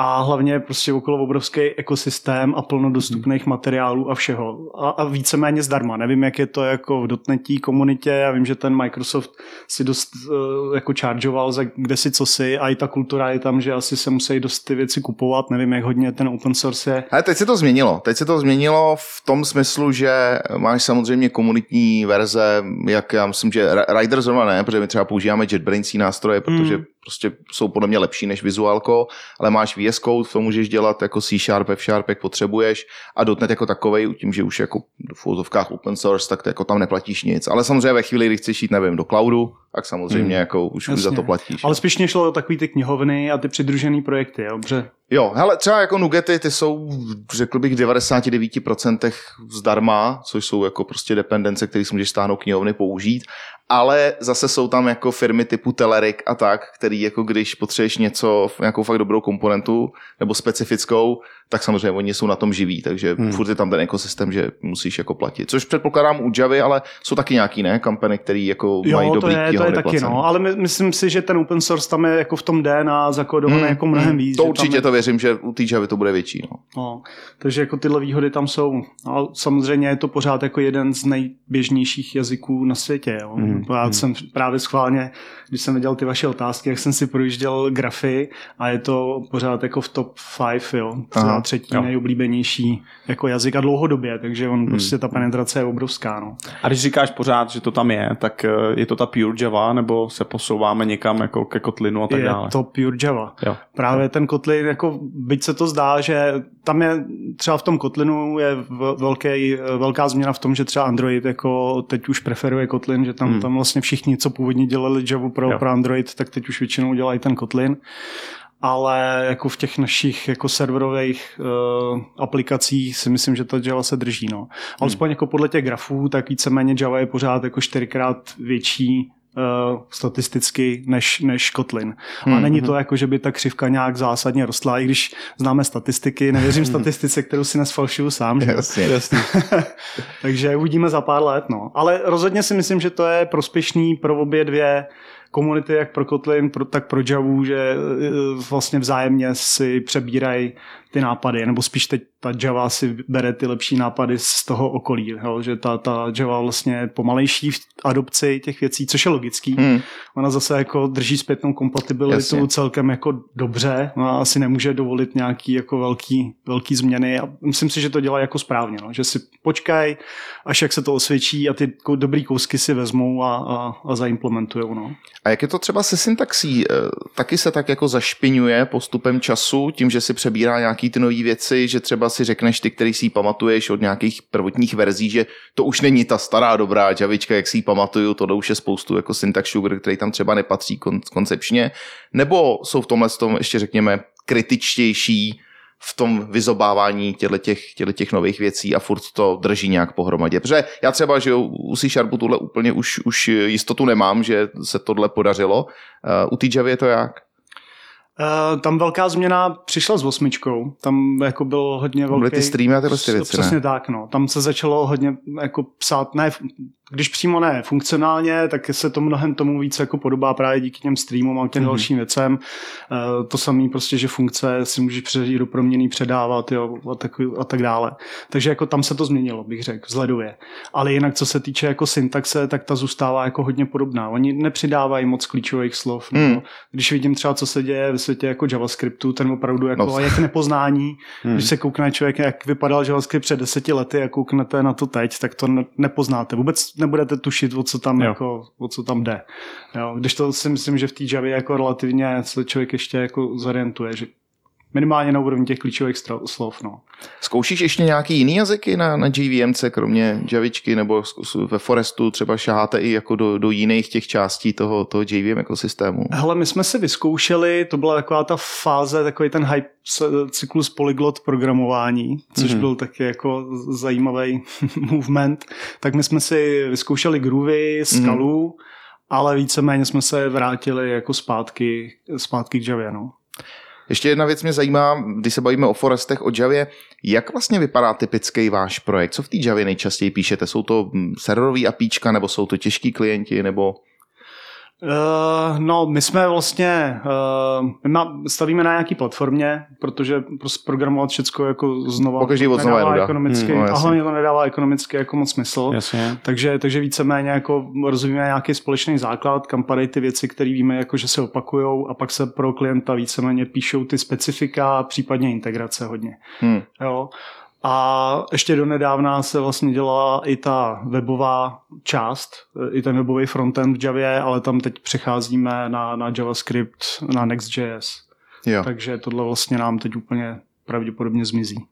A hlavně prostě okolo obrovský ekosystém a plno dostupných materiálů a všeho. A, a víceméně zdarma. Nevím, jak je to jako v dotnetí komunitě. Já vím, že ten Microsoft si dost uh, jako chargeoval za kde si co si a i ta kultura je tam, že asi se musí dost ty věci kupovat. Nevím, jak hodně ten open source je. Ale teď se to změnilo. Teď se to změnilo v tom smyslu, že máš samozřejmě komunitní verze, jak já myslím, že Rider zrovna ne, protože my třeba používáme JetBrains nástroje, protože Hmm. Prostě jsou podle mě lepší než Visualko, ale máš VS Code, to můžeš dělat jako C Sharp, F Sharp, jak potřebuješ a .NET jako takovej, tím, že už jako v úzovkách open source, tak to jako tam neplatíš nic. Ale samozřejmě ve chvíli, kdy chceš jít, nevím, do cloudu, tak samozřejmě Hmm. jako už, už za to platíš. Ale spíš mě šlo o takový ty knihovny a ty přidružený projekty, jo? Dobře. Jo, hele, třeba jako nugety, ty jsou, řekl bych, v 99% zdarma, což jsou jako prostě dependence, které si můžeš stáhnout knihovny použít. Ale zase jsou tam jako firmy typu Telerik a tak, který jako když potřebuješ něco, nějakou fakt dobrou komponentu nebo specifickou, tak samozřejmě oni jsou na tom živí, takže hmm. furt je tam ten ekosystém, že musíš jako platit. Což předpokládám u Javy, ale jsou taky nějaký, ne, kampany, který jako Jo, mají to dobrý je, to je taky, no, ale my, myslím si, že ten open source tam je jako v tom DNA zakodovaný jako mnohem víc. Hmm, To že tam určitě je, to věřím, že u té Javy to bude větší. No. No, takže jako tyhle výhody tam jsou. A samozřejmě je to pořád jako jeden z nejběžnějších jazyků na světě. Jo. Mhm, Já jsem právě schválně, když jsem viděl ty vaše otázky, jak jsem si projížděl grafy a je to pořád jako v top 5, jo. Aha, třetí jo. nejoblíbenější jako jazyk a dlouhodobě, takže on prostě ta penetrace je obrovská. No. A když říkáš pořád, že to tam je, tak eh, je to ta pure Java, nebo se posouváme někam jako ke Kotlinu a tak je dále? to pure Java. Jo. Právě ten Kotlin, jako byť se to zdá, že tam je třeba v tom Kotlinu je velký, velká změna v tom, že třeba Android jako teď už preferuje Kotlin, že tam, Hmm. tam vlastně všichni, co původně dělali Java pro, Jo. pro Android, tak teď už většinou dělají ten Kotlin. Ale jako v těch našich jako serverových uh, aplikacích si myslím, že ta Java se drží. No. Alespoň jako podle těch grafů, tak víceméně Java je pořád jako čtyřikrát větší uh, statisticky než, než Kotlin. A Hmm, není to jako, že by ta křivka nějak zásadně rostla, i když známe statistiky, nevěřím statistice, kterou si nesfalšuju sám. Že? Jasně. Jasný. Takže uvidíme za pár let. No. Ale rozhodně si myslím, že to je prospěšný pro obě dvě komunity, jak pro Kotlin, pro, tak pro Javu, že e, vlastně vzájemně si přebírají ty nápady, nebo spíš teď ta Java si bere ty lepší nápady z toho okolí, jo? že ta, ta Java vlastně pomalejší v adopci těch věcí, což je logický. Hmm. Ona zase jako drží zpětnou kompatibilitu Jasně. Celkem jako dobře. Ona asi nemůže dovolit nějaký jako velký, velký změny a myslím si, že to dělá jako správně. No. Že si počkaj, až jak se to osvědčí a ty dobrý kousky si vezmou a, a, a zaimplementujou. No. A jak je to třeba se syntaxí? Eh, Taky se tak jako zašpiňuje postupem času, tím, že si přebírá nějaký ty nové věci, že třeba si řekneš ty, který si ji pamatuješ od nějakých prvotních verzí, že to už není ta stará dobrá Javička, jak si ji pamatuju, to už je spoustu jako syntax sugar, který tam třeba nepatří kon- koncepčně, nebo jsou v tomhle tom ještě řekněme kritičtější v tom vyzobávání těchto těch, nových věcí a furt to drží nějak pohromadě. Protože já třeba, že u C Sharpu tuhle úplně už, už jistotu nemám, že se tohle podařilo. Uh, u té Javy je to jak? Uh, tam velká změna přišla s osmičkou. Tam jako byl hodně velký... Byly ty streamy a tyhle ty věci, Přesně ne? tak, no. Tam se začalo hodně jako psát, ne, když přímo ne funkcionálně, tak se to mnohem tomu víc jako podobá právě díky těm streamům a těm mm-hmm. dalším věcem. Uh, to samé prostě, že funkce si můžeš přeřadit do proměný, předávat jo, a, tak, a tak dále. Takže jako tam se to změnilo, bych řekl, vzhledově. Ale jinak, co se týče jako syntaxe, tak ta zůstává jako hodně podobná. Oni nepřidávají moc klíčových slov. Mm. Když vidím třeba, co se děje ve světě jako JavaScriptu, ten opravdu jako No. no. jak nepoznání, Hmm. když se koukne člověk, jak vypadal JavaScript před deseti lety a kouknete na to teď, tak to ne, nepoznáte. Vůbec nebudete tušit, o co tam, Jo. jako, o co tam jde. Jo. Když to si myslím, že v té Javě jako relativně se člověk ještě jako zorientuje, že minimálně na úrovni těch klíčových slov. No. Zkoušíš ještě nějaký jiný jazyky na, na JVMC, kromě Javičky, nebo ve Forestu třeba šaháte i jako do, do jiných těch částí toho, toho JVM ekosystému? Hele, my jsme si vyzkoušeli, to byla taková ta fáze, takový ten hype cyklus polyglot programování, což Mhm. mm-hmm. byl taky jako zajímavý movement. Tak my jsme si vyzkoušeli Groovy, Skalu, mm-hmm. ale víceméně jsme se vrátili jako zpátky, zpátky k Javě. No. Ještě jedna věc mě zajímá, když se bavíme o Forestech, o Javě, jak vlastně vypadá typický váš projekt? Co v té Javě nejčastěji píšete? Jsou to hm, serverový apíčka, nebo jsou to těžký klienti, nebo... Uh, no, my jsme vlastně, uh, my má, stavíme na nějaký platformě, protože prostě programovat všechno jako znova Pokaždý od znova nedává ekonomicky, Hmm, no, a hlavně to nedává ekonomicky jako moc smysl. Jasně. Takže, takže víceméně jako rozvíjíme nějaký společný základ, kam padají ty věci, které víme, jako že se opakujou a pak se pro klienta víceméně píšou ty specifika, případně integrace hodně. Hm. Jo. A ještě donedávna se vlastně dělala i ta webová část, i ten webový frontend v Javě, ale tam teď přecházíme na, na JavaScript, na Next.js. Jo. Takže tohle vlastně nám teď úplně pravděpodobně zmizí.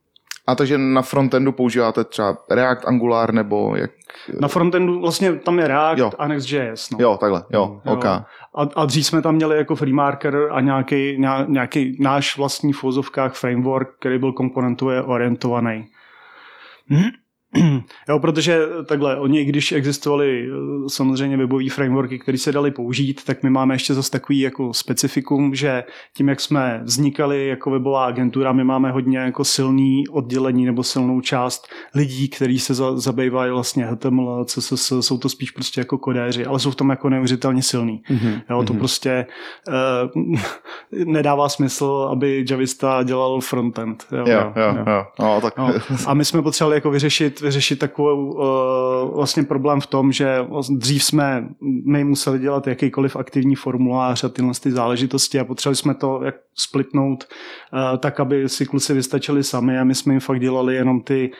A takže na frontendu používáte třeba React, Angular, nebo jak... Na frontendu vlastně tam je React Jo. a Next.js. No. Jo, takhle, jo, Jo. OK. A, a dřív jsme tam měli jako FreeMarker a nějaký, nějaký náš vlastní v framework, který byl komponentově orientovaný. Jo, protože takhle, oni, když existovaly eh, samozřejmě webové frameworky, které se daly použít, tak my máme ještě zase takový jako specifikum, že tím, jak jsme vznikali jako webová agentura, my máme hodně jako silný oddělení nebo silnou část lidí, kteří se za, zabývají vlastně HTML, CSS, jsou to spíš prostě jako kodéři, ale jsou v tom jako neuvěřitelně silný. Mm-hmm. Jo, to mm-hmm. prostě uh, nedává smysl, aby Javista dělal frontend. Jo, jo, jo. jo. jo. No, tak... no. A my jsme potřebovali jako vyřešit vyřešit takovou uh, vlastně problém v tom, že dřív jsme my museli dělat jakýkoliv aktivní formulář a tyhle ty záležitosti a potřebovali jsme to jak splitnout uh, tak, aby si kluci vystačili sami a my jsme jim fakt dělali jenom ty,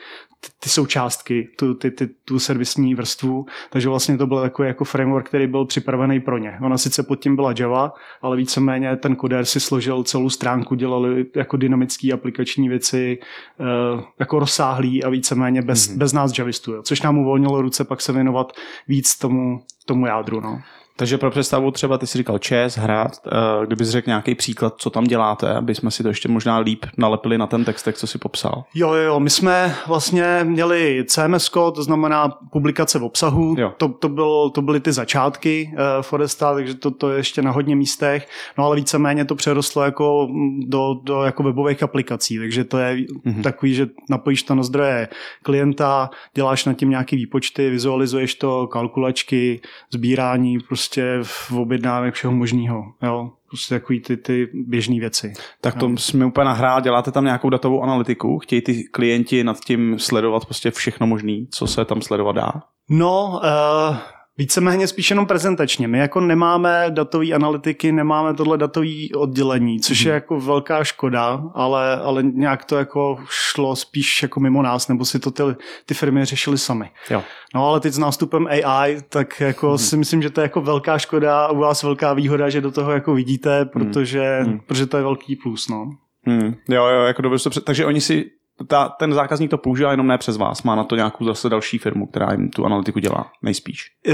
ty, ty součástky, tu, ty, ty, tu servisní vrstvu, takže vlastně to byl takový jako framework, který byl připravený pro ně. Ona sice pod tím byla Java, ale víceméně ten koder si složil celou stránku, dělali jako dynamické aplikační věci, uh, jako rozsáhlý a víceméně bez, mm-hmm. bez nás javistů, jo. což nám uvolnilo ruce pak se věnovat víc tomu, tomu jádru. No. Takže pro představu třeba ty si říkal čes, hrát, eh, kdybys řekl nějaký příklad, co tam děláte, aby jsme si to ještě možná líp nalepili na ten text, co si popsal. Jo, jo, my jsme vlastně měli CMS, to znamená publikace v obsahu, jo. to, to, byl, to byly ty začátky uh, Foresta, takže to, to je ještě na hodně místech, no ale víceméně to přerostlo jako do, do jako webových aplikací, takže to je mm-hmm. takový, že napojíš to na zdroje klienta, děláš nad tím nějaký výpočty, vizualizuješ to, kalkulačky, sbírání, prostě prostě v objednávek všeho možného. Jo? Prostě takový ty, ty běžné věci. Tak to jo. jsme úplně nahrál, děláte tam nějakou datovou analytiku, chtějí ty klienti nad tím sledovat prostě všechno možné, co se tam sledovat dá? No, uh, Víceméně spíš jenom prezentačně. My jako nemáme datové analytiky, nemáme tohle datové oddělení, což je mhm. jako velká škoda, ale, ale nějak to jako šlo spíš jako mimo nás, nebo si to ty, ty firmy řešily sami. Jo. No ale teď s nástupem AI, tak jako hmm. si myslím, že to je jako velká škoda a u vás velká výhoda, že do toho jako vidíte, mhm. protože, hmm. protože to je velký plus. No. Hmm. Jo, jo, jako dobře. Takže oni si ta, ten zákazník to používá jenom ne přes vás, má na to nějakou zase další firmu, která jim tu analytiku dělá, nejspíš. Uh,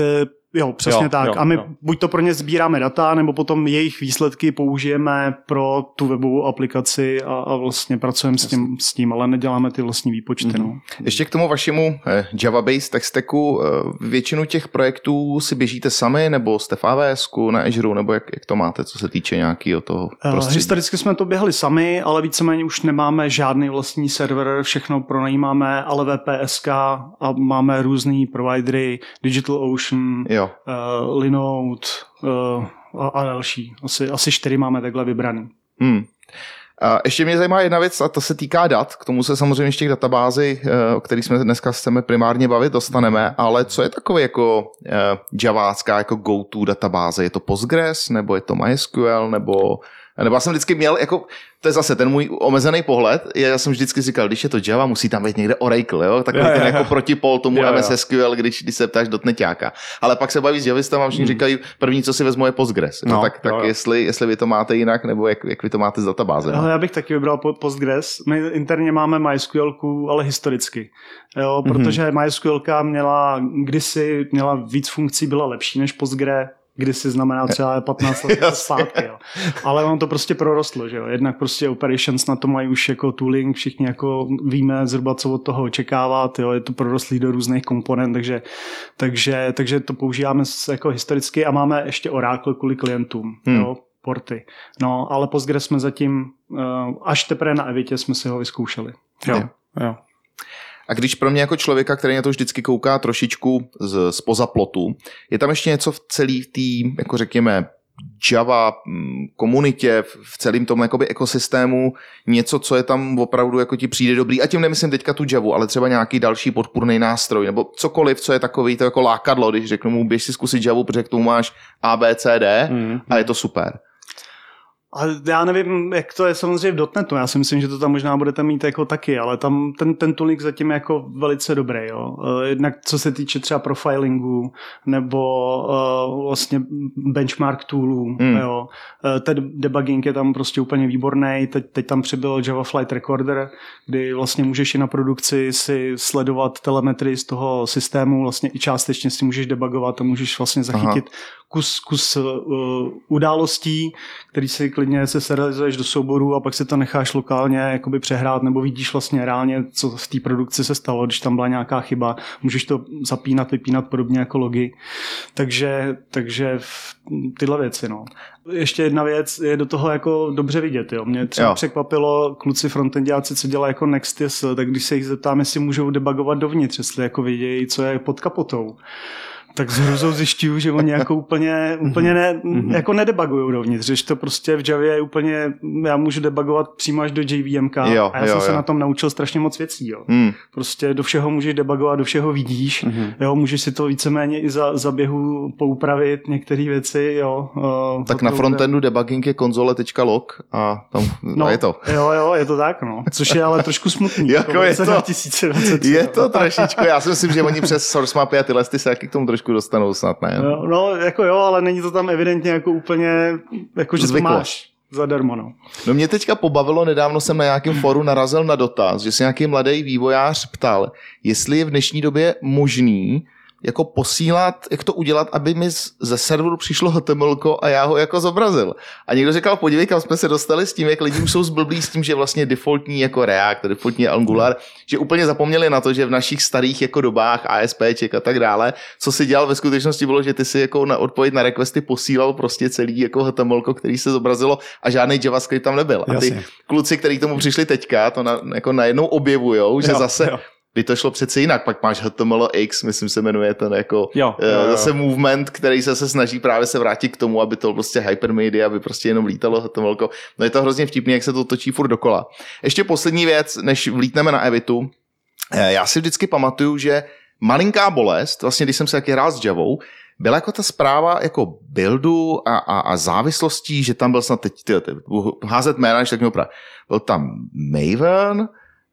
Jo, přesně jo, tak. Jo, a my jo. buď to pro ně sbíráme data, nebo potom jejich výsledky použijeme pro tu webovou aplikaci a, a vlastně pracujeme s tím, s tím, ale neděláme ty vlastní výpočty. Mm-hmm. No. Ještě k tomu vašemu eh, Java-based tech stacku, eh, většinu těch projektů si běžíte sami, nebo jste v AWS, na Azure, nebo jak, jak to máte, co se týče nějakého toho eh, prostředí? Historicky jsme to běhali sami, ale víceméně už nemáme žádný vlastní server, všechno pronajímáme, ale VPSK a máme různý providery, DigitalOcean, jo uh, Linode uh, a, a další. Asi, asi čtyři máme takhle vybraný. Hmm. A ještě mě zajímá jedna věc a to se týká dat. K tomu se samozřejmě ještě k databázi, eh, o kterých jsme dneska chceme primárně bavit, dostaneme, ale co je takové jako javácká jako go-to databáze? Je to Postgres, nebo je to MySQL, nebo nebo já jsem vždycky měl, jako, to je zase ten můj omezený pohled, já jsem vždycky říkal, když je to Java, musí tam být někde Oracle, jo? takový jo, ten jo, jako protipol tomu jo, MS SQL, když, když se ptáš do dotneťáka. Ale pak se baví s Javistem a všichni hmm. říkají, první, co si vezmu, je Postgres. No, no tak, tak jo, jestli, jestli vy to máte jinak, nebo jak, jak vy to máte z databáze. No? Já bych taky vybral Postgres. My interně máme MySQL, ale historicky. Jo, mhm. protože mm-hmm. MySQL měla kdysi měla víc funkcí, byla lepší než Postgre, kdysi znamená třeba 15 let zpátky. Jo. Ale on to prostě prorostlo, že jo. Jednak prostě operations na to mají už jako tooling, všichni jako víme zhruba, co od toho očekávat, jo. je to prorostlý do různých komponent, takže, takže, takže to používáme jako historicky a máme ještě Oracle kvůli klientům, hmm. jo porty. No, ale Postgres jsme zatím, uh, až teprve na Evitě jsme si ho vyzkoušeli. Jo, jo. A když pro mě jako člověka, který na to vždycky kouká trošičku z, z plotu, je tam ještě něco v celý té, jako řekněme, Java mm, komunitě, v celém tom jakoby ekosystému, něco, co je tam opravdu jako ti přijde dobrý. A tím nemyslím teďka tu Javu, ale třeba nějaký další podpůrný nástroj, nebo cokoliv, co je takový to jako lákadlo, když řeknu mu, běž si zkusit Javu, protože k tomu máš A, B, C, D mm. a je to super. A já nevím, jak to je samozřejmě v dotnetu. Já si myslím, že to tam možná budete mít jako taky, ale tam ten, ten tooling zatím je jako velice dobrý. Jo. Eh, jednak co se týče třeba profilingu nebo uh, vlastně benchmark toolů. Mm. Jo. Uh, ten debugging je tam prostě úplně výborný. Teď, teď tam přibyl Java Flight Recorder, kdy vlastně můžeš i na produkci si sledovat telemetry z toho systému, vlastně i částečně si můžeš debugovat a můžeš vlastně zachytit Aha. kus, kus uh, událostí, který si klidně se serializuješ do souboru a pak si to necháš lokálně jakoby přehrát nebo vidíš vlastně reálně, co v té produkci se stalo, když tam byla nějaká chyba, můžeš to zapínat, vypínat podobně jako logy. Takže, takže tyhle věci, no. Ještě jedna věc je do toho jako dobře vidět, jo. Mě třeba Jo. překvapilo kluci frontendiáci, co dělají jako Next.js, tak když se jich zeptám, jestli můžou debugovat dovnitř, jestli jako vědějí, co je pod kapotou tak s hrozou zjišťuju, že oni jako úplně, úplně ne, jako nedebugují dovnitř, že to prostě v Javě je úplně, já můžu debugovat přímo až do JVM Jo, a já jo, jsem se jo. na tom naučil strašně moc věcí, jo. Hmm. Prostě do všeho můžeš debugovat, do všeho vidíš, jo, můžeš si to víceméně i za, za běhu poupravit některé věci, jo. Uh, Tak na frontendu debugging je konzole.log a tam No, a je to. Jo, jo, je to tak, no. Což je ale trošku smutný. Jako v je to. 2023, Je to trošičku, já si myslím, že oni přes source mapy a tyhle ty se k tomu trošku dostanou snad, ne? No, no, jako jo, ale není to tam evidentně jako úplně, jako že Zvyklost. to máš zadarmo, no. No mě teďka pobavilo, nedávno jsem na nějakém foru narazil na dotaz, že se nějaký mladý vývojář ptal, jestli je v dnešní době možný jako posílat, jak to udělat, aby mi ze serveru přišlo HTML a já ho jako zobrazil. A někdo říkal, podívej, kam jsme se dostali s tím, jak lidi už jsou zblblí s tím, že vlastně defaultní jako React, defaultní Angular, že úplně zapomněli na to, že v našich starých jako dobách ASPček a tak dále, co si dělal ve skutečnosti bylo, že ty si jako na odpověď na requesty posílal prostě celý jako HTML, který se zobrazilo a žádný JavaScript tam nebyl. A ty Jasně. kluci, kteří k tomu přišli teďka, to na, jako najednou objevujou, že Jo, zase jo. By to šlo přece jinak. Pak máš HTML-X, myslím se jmenuje ten jako Jo, eh, jo, jo. zase movement, který se, se snaží právě se vrátit k tomu, aby to prostě hypermedia, aby prostě jenom lítalo HTML. No je to hrozně vtipný, jak se to točí furt dokola. Ještě poslední věc, než vlítneme na Evitu. Eh, Já si vždycky pamatuju, že malinká bolest, vlastně když jsem se taky hrál s Javou, byla jako ta zpráva jako buildu a, a, a závislostí, že tam byl snad teď, ty, ty, házet jména, než tak mi opravdu. Byl tam Maven,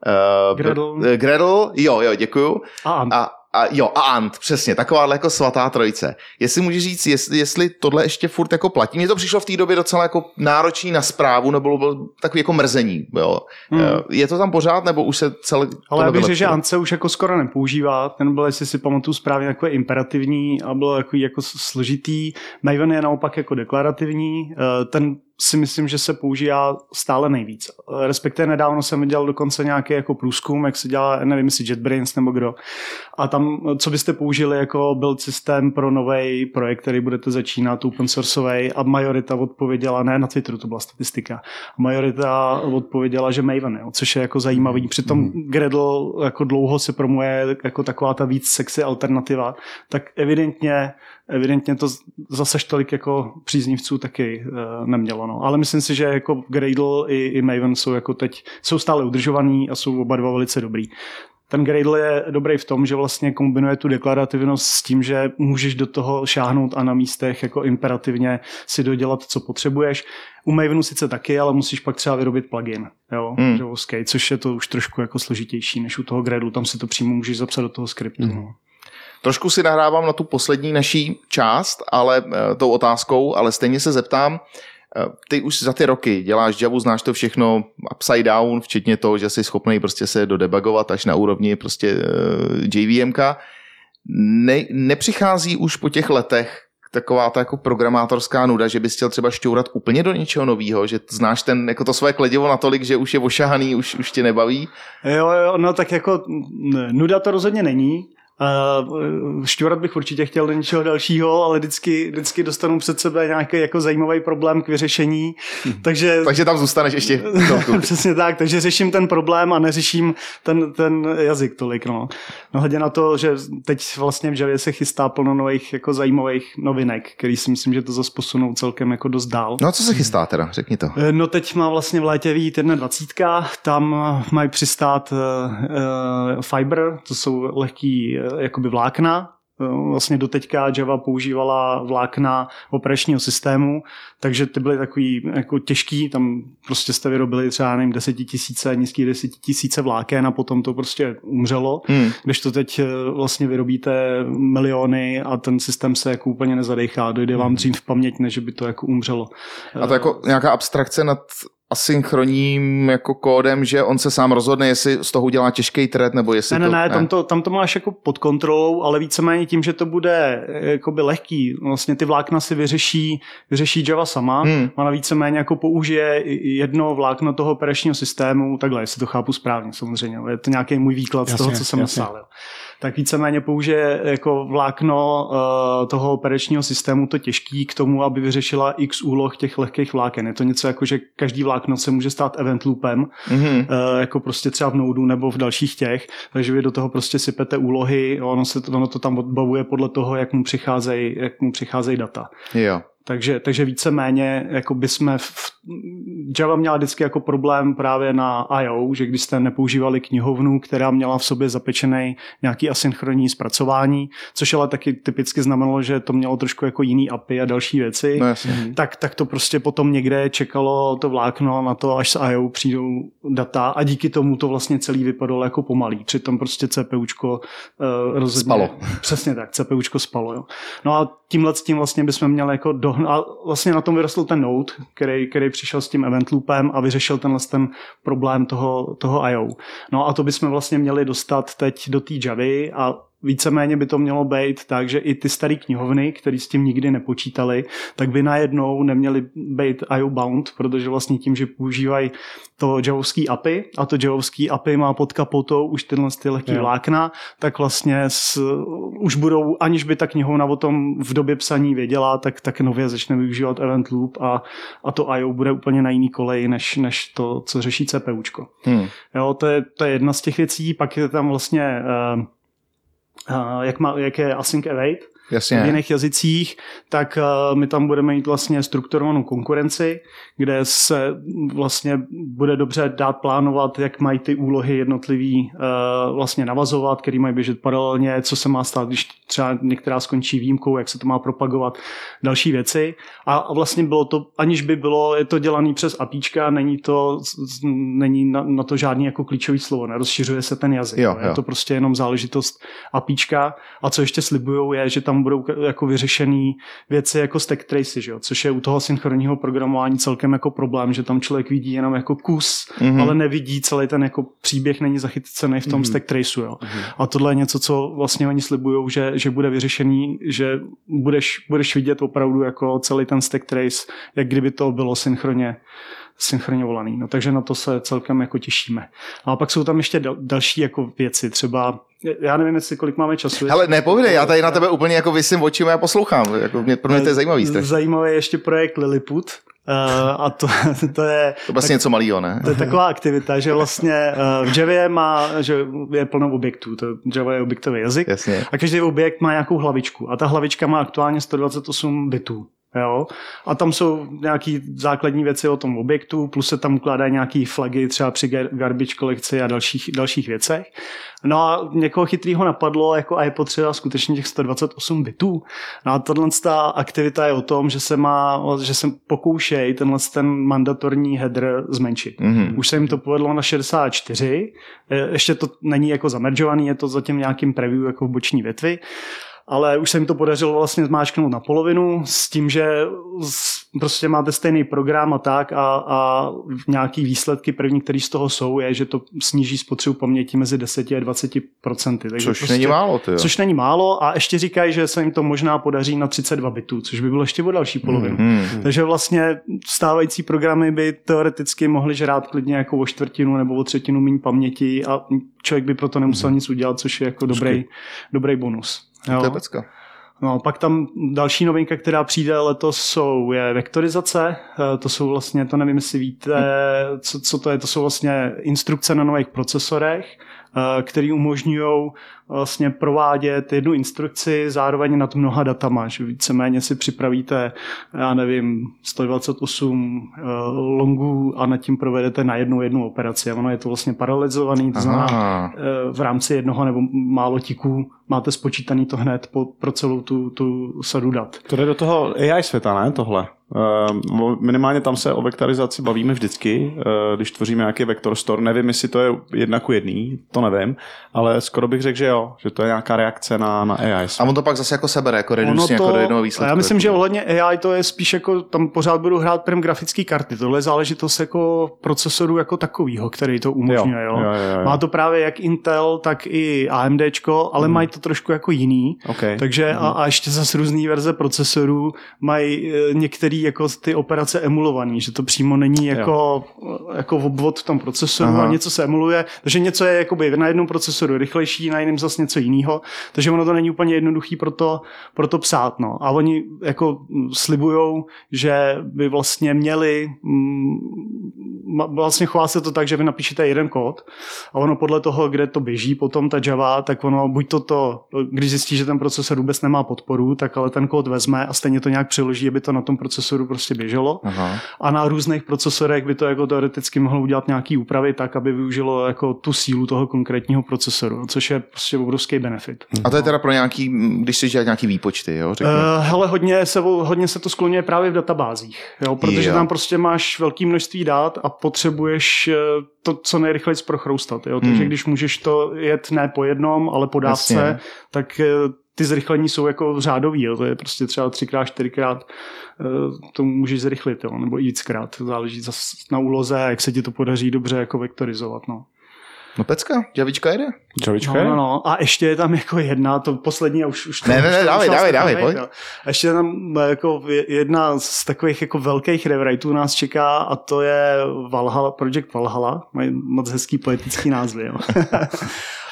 Uh, Gradle. Gradle, jo, jo, děkuju. A, A, a jo, a Ant, přesně, taková jako svatá trojice. Jestli můžeš říct, jestli, jestli tohle ještě furt jako platí. Mně to přišlo v té době docela jako náročný na zprávu, nebo bylo takový jako mrzení. Jo. Hmm. Hmm. Je to tam pořád, nebo už se celé... ale já bych řekl, že? Ant se už jako skoro nepoužívá. Ten byl, jestli si pamatuju správně, jako imperativní a byl jako, jako složitý. Maven je naopak jako deklarativní. Eh, Ten si myslím, že se používá stále nejvíc. Respektive nedávno jsem viděl dokonce nějaký jako průzkum, jak se dělá, nevím, jestli JetBrains nebo kdo. A tam, co byste použili jako build systém pro nový projekt, který budete začínat, open sourceový, a majorita odpověděla, ne na Twitteru, to byla statistika, majorita odpověděla, že Maven, jo, což je jako zajímavý. Přitom Gradle jako dlouho se promuje jako taková ta víc sexy alternativa, tak evidentně evidentně to zase tolik jako příznivců taky uh, nemělo. No. Ale myslím si, že jako Gradle i, i Maven jsou jako teď jsou stále udržovaný a jsou oba dva velice dobrý. Ten Gradle je dobrý v tom, že vlastně kombinuje tu deklarativnost s tím, že můžeš do toho šáhnout a na místech jako imperativně si dodělat, co potřebuješ. U Mavenu sice taky, ale musíš pak třeba vyrobit plugin, jo, Hmm. javovský, což je to už trošku jako složitější než u toho Gradle, tam si to přímo můžeš zapsat do toho skriptu. Mhm. No. Trošku si nahrávám na tu poslední naší část, ale uh, tou otázkou, ale stejně se zeptám, uh, ty už za ty roky děláš Javu, znáš to všechno upside down, včetně toho, že jsi schopný prostě se dodebagovat až na úrovni prostě uh, JVMka. Ne, nepřichází už po těch letech taková ta jako programátorská nuda, že bys chtěl třeba šťourat úplně do něčeho nového, že znáš ten, jako to své kladivo natolik, že už je ošahaný, už, už tě nebaví. Jo, jo, no tak jako n- nuda to rozhodně není. Uh, šťourat bych určitě chtěl do něčeho dalšího, ale vždycky, vždycky dostanu před sebe nějaký jako zajímavý problém k vyřešení. Takže, Takže tam zůstaneš ještě. Přesně tak, takže řeším ten problém a neřeším ten, ten jazyk tolik. No. no hledě na to, že teď vlastně v Javě se chystá plno nových jako zajímavých novinek, který si myslím, že to zase posunou celkem jako dost dál. No a co se chystá teda, řekni to. Eh, No teď má vlastně v létě výjít jedna dvacítka, tam mají přistát uh, uh, fiber, to jsou lehký uh, jakoby vlákna, Vlastně doteďka Java používala vlákna operačního systému, takže ty byly takový jako těžký, tam prostě jste vyrobili třeba nevím, desetitisíce, nízký desetitisíce vláken a potom to prostě umřelo, Hmm. když to teď eh, vlastně vyrobíte miliony a ten systém se jako úplně nezadechá, dojde vám dřív v paměť, než by to jako umřelo. A to jako nějaká abstrakce nad asynchronním jako kódem, že on se sám rozhodne, jestli z toho udělá těžký thread, nebo jestli Ne, ne, to... ne, tam to, tam to máš jako pod kontrolou, ale víceméně tím, že to bude eh, jakoby lehký, vlastně ty vlákna si vyřeší, vyřeší Java sama, Hmm. hmm. ona víceméně jako použije jedno vlákno toho operačního systému, takhle, jestli to chápu správně samozřejmě, je to nějaký můj výklad z Jasně, toho, co jsem jasně. napsal. jo. Tak víceméně použije jako vlákno uh, toho operačního systému to těžký k tomu, aby vyřešila x úloh těch lehkých vláken. Je to něco jako, že každý vlákno se může stát event loopem, Mhm. Eh, jako prostě třeba v Nodu nebo v dalších těch, takže vy do toho prostě sypete úlohy, ono, se, ono to tam odbavuje podle toho, jak mu přicházejí, jak mu přicházejí data. Jo. Takže, takže víceméně jako by jsme v, Java měla vždycky jako problém právě na I.O., že když jste nepoužívali knihovnu, která měla v sobě zapečený nějaký asynchronní zpracování, což ale taky typicky znamenalo, že to mělo trošku jako jiný API a další věci, No jasně. tak, tak to prostě potom někde čekalo to vlákno na to, až z I.O. přijdou data a díky tomu to vlastně celý vypadalo jako pomalý. Přitom prostě CPUčko uh, rozhodně... Spalo. Přesně tak, CPUčko spalo. Jo. No a tímhle s tím vlastně bychom měli jako dohn... A vlastně na tom vyrostl ten Node, který, který přišel s tím event loopem a vyřešil tenhle ten problém toho, toho I.O. No a to bychom vlastně měli dostat teď do té Javy a víceméně by to mělo být tak, že i ty staré knihovny, které s tím nikdy nepočítali, tak by najednou neměly být IO bound, protože vlastně tím, že používají to javovský API a to javovský API má pod kapotou už tyhle ty lehký vlákna, tak vlastně s, už budou, aniž by ta knihovna o tom v době psaní věděla, tak, tak nově začne využívat event loop a, a to IO bude úplně na jiný koleji, než, než to, co řeší CPUčko. Hmm. Jo, to je, to je jedna z těch věcí, pak je tam vlastně uh, jak, má, jak je async await, v Jasně. jiných jazycích, tak uh, my tam budeme mít vlastně strukturovanou konkurenci, kde se vlastně bude dobře dát plánovat, jak mají ty úlohy jednotlivý uh, vlastně navazovat, který mají běžet paralelně, co se má stát, když třeba některá skončí výjimkou, jak se to má propagovat, další věci. A, vlastně bylo to, aniž by bylo, je to dělané přes APIčka, není to, není na, na to žádný jako klíčový slovo, nerozšiřuje se ten jazyk. Jo, je jo. to prostě jenom záležitost APIčka. A co ještě slibujou je, že tam budou jako vyřešený věci jako stack tracy, že jo? což je u toho synchronního programování celkem jako problém, že tam člověk vidí jenom jako kus, Mhm. mm-hmm. ale nevidí celý ten jako příběh, není zachycený v tom mm-hmm. stack traceu. Jo? Mm-hmm. A tohle je něco, co vlastně oni slibují, že, že bude vyřešený, že budeš, budeš vidět opravdu jako celý ten stack trace, jak kdyby to bylo synchronně synchronně volaný. No, takže na to se celkem jako těšíme. A pak jsou tam ještě dal, další jako věci, třeba já nevím, jestli kolik máme času. Hele, nepovídej, já tady na tebe úplně jako vysím očima a poslouchám. Jako mě, pro mě to je zajímavý strašně. Zajímavý je ještě projekt Lilliput. Uh, a to, to je To vlastně něco malýho, ne? to je taková aktivita, že vlastně uh, v Javě má, že je plno objektů, to Java je objektový jazyk Jasně. a každý objekt má nějakou hlavičku a ta hlavička má aktuálně 128 bitů. Jo? A tam jsou nějaké základní věci o tom objektu, plus se tam ukládají nějaké flagy třeba při gar- garbage kolekci a dalších, dalších věcech. No a někoho chytrýho napadlo, jako a je potřeba skutečně těch 128 bitů. No a tohle ta aktivita je o tom, že se má, že se pokoušej tenhle ten mandatorní header zmenšit. Mhm. Už se jim to povedlo na 64, Eh, ještě to není jako zameržovaný, je to zatím nějakým preview jako v boční větvi, ale už se jim to podařilo vlastně zmáčknout na polovinu s tím, že prostě máte stejný program a tak a, a nějaký výsledky první, které z toho jsou, je, že to sníží spotřebu paměti mezi 10 a 20 procenty. Takže Což prostě, není málo, ty jo. Což není málo a ještě říkají, že se jim to možná podaří na 32 bitů, což by bylo ještě o další polovinu. Hmm. Takže vlastně stávající programy by teoreticky mohly žrát klidně jako o čtvrtinu nebo o třetinu méně paměti a člověk by proto nemusel nic udělat, což je jako dobrý, dobrý bonus. To je Jo. pecka. No, pak tam další novinka, která přijde letos, jsou, je vektorizace. Eh, To jsou vlastně, to nevím, jestli víte, co, co to je. To jsou vlastně instrukce na nových procesorech, eh, které umožňují vlastně provádět jednu instrukci zároveň nad mnoha datama, že víceméně si připravíte, já nevím, 128 eh, longů a nad tím provedete na jednu jednu operaci. A ono je to vlastně paralelizovaný, to znamená, Aha. eh, v rámci jednoho nebo málo tiků máte spočítaný to hned po, pro celou tu, tu sadu dat. To jde do toho AI světa, ne? Tohle. Uh, minimálně tam se o vektarizaci bavíme vždycky, uh, když tvoříme nějaký vektor store. Nevím, jestli to je jedna ku jedný, to nevím, ale skoro bych řekl, že jo, že to je nějaká reakce na, na AI. A on to pak zase jako sebere, jako Ono redusně, jako do jednoho výsledku. já myslím, jako. že ohledně AI to je spíš jako, tam pořád budou hrát prim grafické karty. Tohle je záležitost jako procesoru jako takovýho, který to umožňuje. Jo, Jo, jo, jo, jo. Má to právě jak Intel, tak i AMDčko, ale mají to trošku jako jiný. Okay. Takže a, a ještě zase různé verze procesorů mají e, jako ty operace emulované, že to přímo není jako, jako obvod v tom procesoru Aha. a něco se emuluje, takže něco je jakoby na jednom procesoru rychlejší, na jiném zase něco jiného, takže ono to není úplně jednoduchý pro to, pro to psát. No. A oni jako slibujou, že by vlastně měli, mm, ma- vlastně chová se to tak, že vy napíšete jeden kód a ono podle toho, kde to běží potom ta Java, tak ono buď to, to když zjistí, že ten procesor vůbec nemá podporu, tak ale ten kód vezme a stejně to nějak přeloží, aby to na tom procesoru prostě běželo. Aha. A na různých procesorech by to jako teoreticky mohlo udělat nějaký úpravy tak, aby využilo jako tu sílu toho konkrétního procesoru, což je prostě obrovský benefit. A to je teda pro nějaký, když si dělat nějaký výpočty, jo, řekněme. Uh, hele, hodně se, hodně se to skloňuje právě v databázích, jo, protože Jo. tam prostě máš velké množství dát a potřebuješ eh, to co nejrychleji prochroustat. Jo. Takže Hmm. když můžeš to jet ne po jednom, ale po dávce, Jasně. tak eh, ty zrychlení jsou jako řádový. Jo. To je prostě třeba třikrát, čtyřikrát eh, to můžeš zrychlit, jo. nebo i víckrát. Záleží zas na úloze, jak se ti to podaří dobře jako vektorizovat. No. No pecka, Javička jede. Javička? No, no, no. A ještě je tam jako jedna, to poslední, a už, už to, Ne, ne, ne, dávej, dávej, dávej, pojď. A ještě je tam jako jedna z takových jako velkých rewriteů nás čeká a to je Valhalla, Project Valhalla. Mají moc hezký poetický názvy. Jo.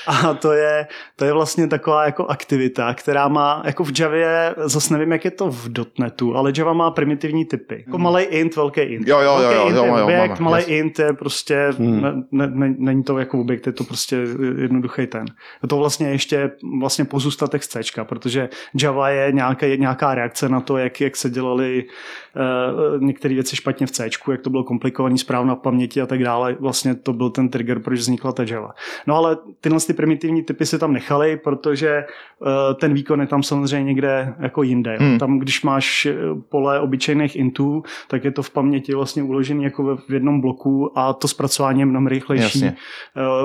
A to je, to je vlastně taková jako aktivita, která má, jako v Javě, zase nevím, jak je to v .NETu, ale Java má primitivní typy. Jako malý int, velký int. Jo, jo, jo, velký jo, int jo, je jo, objekt, máme, malý jasně. int je prostě, Hmm. ne, ne, ne, není to jako objekt, je to prostě jednoduchý ten. Je to vlastně ještě vlastně pozůstatek z C, protože Java je nějaká, nějaká reakce na to, jak, jak se dělaly uh, některé věci špatně v C, jak to bylo komplikovaný, správná paměti a tak dále. Vlastně to byl ten trigger, proč vznikla ta Java. No ale tyhle ty primitivní typy se tam nechali, protože uh, ten výkon je tam samozřejmě někde jako jinde. Hmm. Tam, když máš eh, pole obyčejných intů, tak je to v paměti vlastně uložený jako v jednom bloku a to zpracování je mnohem rychlejší. Jasně.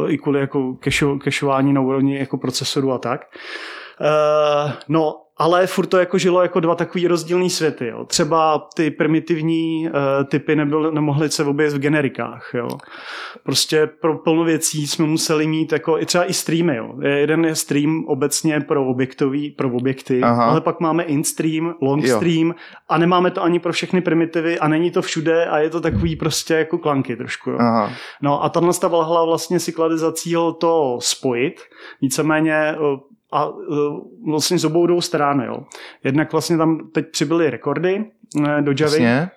Uh, I kvůli jako cacheování na úrovni jako procesoru a tak. Uh, no, ale furt to jako žilo jako dva takový rozdílný světy. Jo. Třeba ty primitivní uh, typy nebyl, nemohly se objevit v generikách. Jo. Prostě pro plno věcí jsme museli mít jako i třeba i streamy. Jo. Jeden je stream obecně pro objektový, pro objekty, Aha. ale pak máme in stream, long Jo. a nemáme to ani pro všechny primitivy a není to všude a je to takový prostě jako klanky trošku. Jo. Aha. No a tahle ta Valhalla vlastně si klade za cíl to spojit, víceméně eh, a eh, vlastně z obou dvou stran. Jo. Jednak vlastně tam teď přibyly rekordy eh, do Javy, Jasně.